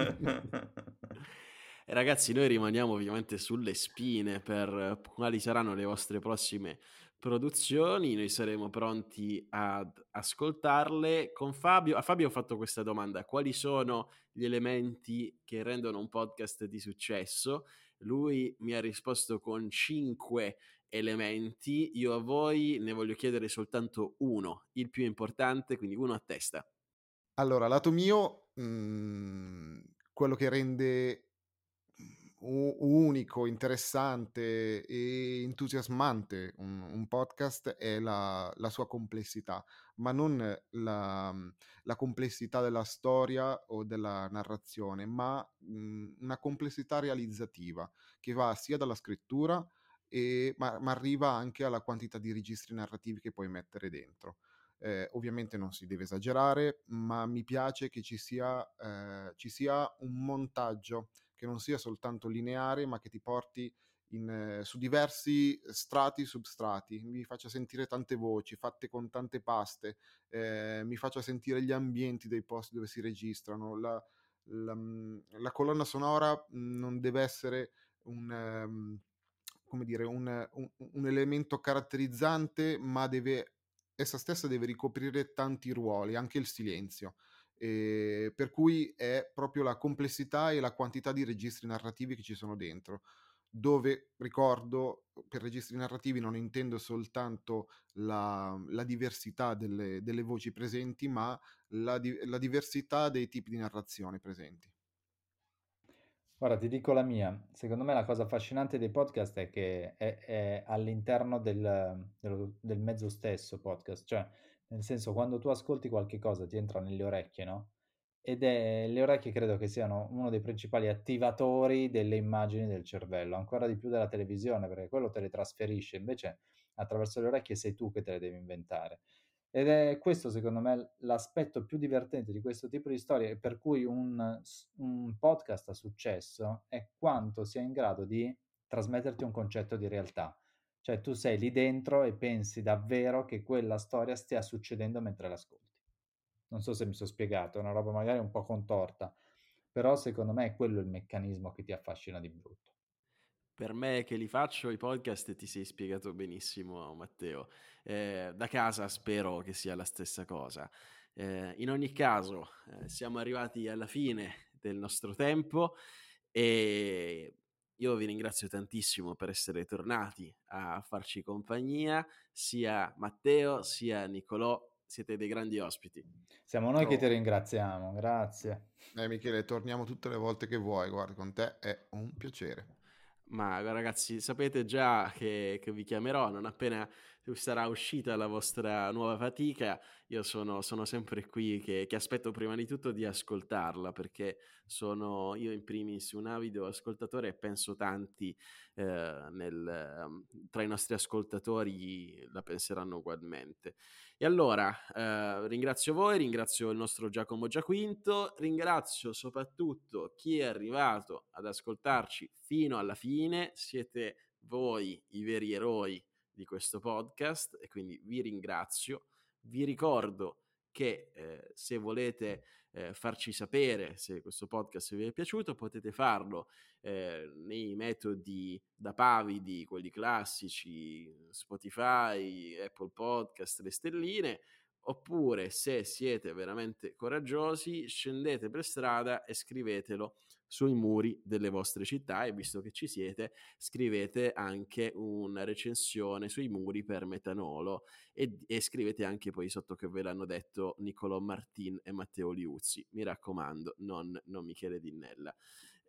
E ragazzi, noi rimaniamo ovviamente sulle spine per quali saranno le vostre prossime produzioni, noi saremo pronti ad ascoltarle. Con Fabio, a Fabio ho fatto questa domanda, quali sono gli elementi che rendono un podcast di successo? Lui mi ha risposto con cinque elementi, io a voi ne voglio chiedere soltanto uno, il più importante, quindi uno a testa. Allora, lato mio, mh, mhmm, quello che rende unico, interessante e entusiasmante un, un podcast è la, la, sua complessità, ma non la, la, complessità della storia o della narrazione, ma mh, una complessità realizzativa che va sia dalla scrittura, e, ma, ma, arriva anche alla quantità di registri narrativi che puoi mettere dentro. Eh, ovviamente non si deve esagerare, ma mi piace che ci sia, eh, ci sia un montaggio che non sia soltanto lineare, ma che ti porti in, eh, su diversi strati substrati, mi faccia sentire tante voci fatte con tante paste, eh, mi faccia sentire gli ambienti dei posti dove si registrano. La, la, mm, la colonna sonora mm, non deve essere un, um, come dire, un, un, un elemento caratterizzante, ma deve, essa stessa deve ricoprire tanti ruoli, anche il silenzio. Eh, per cui è proprio la complessità e la quantità di registri narrativi che ci sono dentro dove ricordo per registri narrativi non intendo soltanto la, la diversità delle, delle, voci presenti ma la, la diversità dei tipi di narrazione presenti Guarda, ti dico la mia. Secondo me la cosa affascinante dei podcast è che è, è all'interno del, del, del, mezzo stesso podcast, cioè nel senso quando tu ascolti qualche cosa ti entra nelle orecchie, no? Ed è, le orecchie credo che siano uno dei principali attivatori delle immagini del cervello, ancora di più della televisione, perché quello te le trasferisce, invece attraverso le orecchie sei tu che te le devi inventare. Ed è questo, secondo me, l'aspetto più divertente di questo tipo di storie, per cui un, un podcast a successo è quanto sia in grado di trasmetterti un concetto di realtà. Cioè tu sei lì dentro e pensi davvero che quella storia stia succedendo mentre l'ascolti. Non so se mi sono spiegato, è una roba magari un po' contorta, però secondo me è quello il meccanismo che ti affascina di brutto. Per me che li faccio i podcast ti sei spiegato benissimo Matteo. Eh, da casa spero che sia la stessa cosa. Eh, in ogni caso, eh, siamo arrivati alla fine del nostro tempo e io vi ringrazio tantissimo per essere tornati a farci compagnia, sia Matteo sia Nicolò, siete dei grandi ospiti. Siamo noi oh. che ti ringraziamo, grazie. Eh Michele, torniamo tutte le volte che vuoi, guarda, con te è un piacere. Ma ragazzi, sapete già che, che vi chiamerò non appena sarà uscita la vostra nuova fatica, io sono, sono sempre qui che, che, aspetto prima di tutto di ascoltarla perché sono io in primis un avido ascoltatore e penso tanti eh, nel, tra i nostri ascoltatori la penseranno ugualmente. E allora eh, ringrazio voi, ringrazio il nostro Giacomo Giaquinto, ringrazio soprattutto chi è arrivato ad ascoltarci fino alla fine, siete voi i veri eroi di questo podcast e quindi vi ringrazio. Vi ricordo che eh, se volete eh, farci sapere se questo podcast vi è piaciuto potete farlo eh, nei metodi da pavidi, quelli classici, Spotify, Apple Podcast, le stelline, oppure se siete veramente coraggiosi scendete per strada e scrivetelo sui muri delle vostre città e visto che ci siete scrivete anche una recensione sui muri per metanolo e, e scrivete anche poi sotto che ve l'hanno detto Niccolò Martin e Matteo Liuzzi. Mi raccomando non, non Michele Dinnella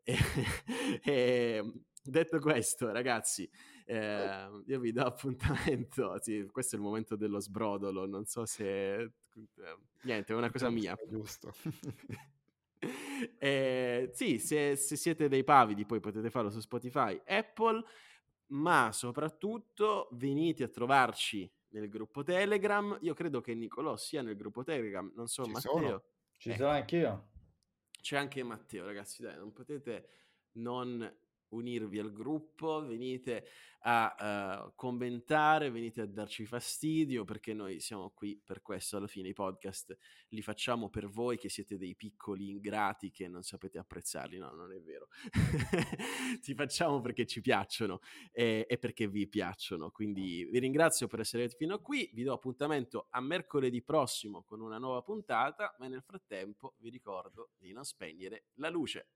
e, e, detto questo ragazzi eh, io vi do appuntamento sì, questo è il momento dello sbrodolo non so se eh, niente è una cosa mia. giusto eh, sì, se, se, siete dei pavidi poi potete farlo su Spotify, Apple, ma soprattutto venite a trovarci nel gruppo Telegram. Io credo che Nicolò sia nel gruppo Telegram, non so Ci Matteo. Sono. Ci ecco. sono anch'io. C'è anche Matteo, ragazzi, dai, non potete non unirvi al gruppo, venite a uh, commentare, venite a darci fastidio perché noi siamo qui per questo, alla fine i podcast li facciamo per voi che siete dei piccoli ingrati che non sapete apprezzarli, no, non è vero, ci facciamo perché ci piacciono e, e perché vi piacciono, quindi vi ringrazio per essere fino a qui, vi do appuntamento a mercoledì prossimo con una nuova puntata, ma nel frattempo vi ricordo di non spegnere la luce.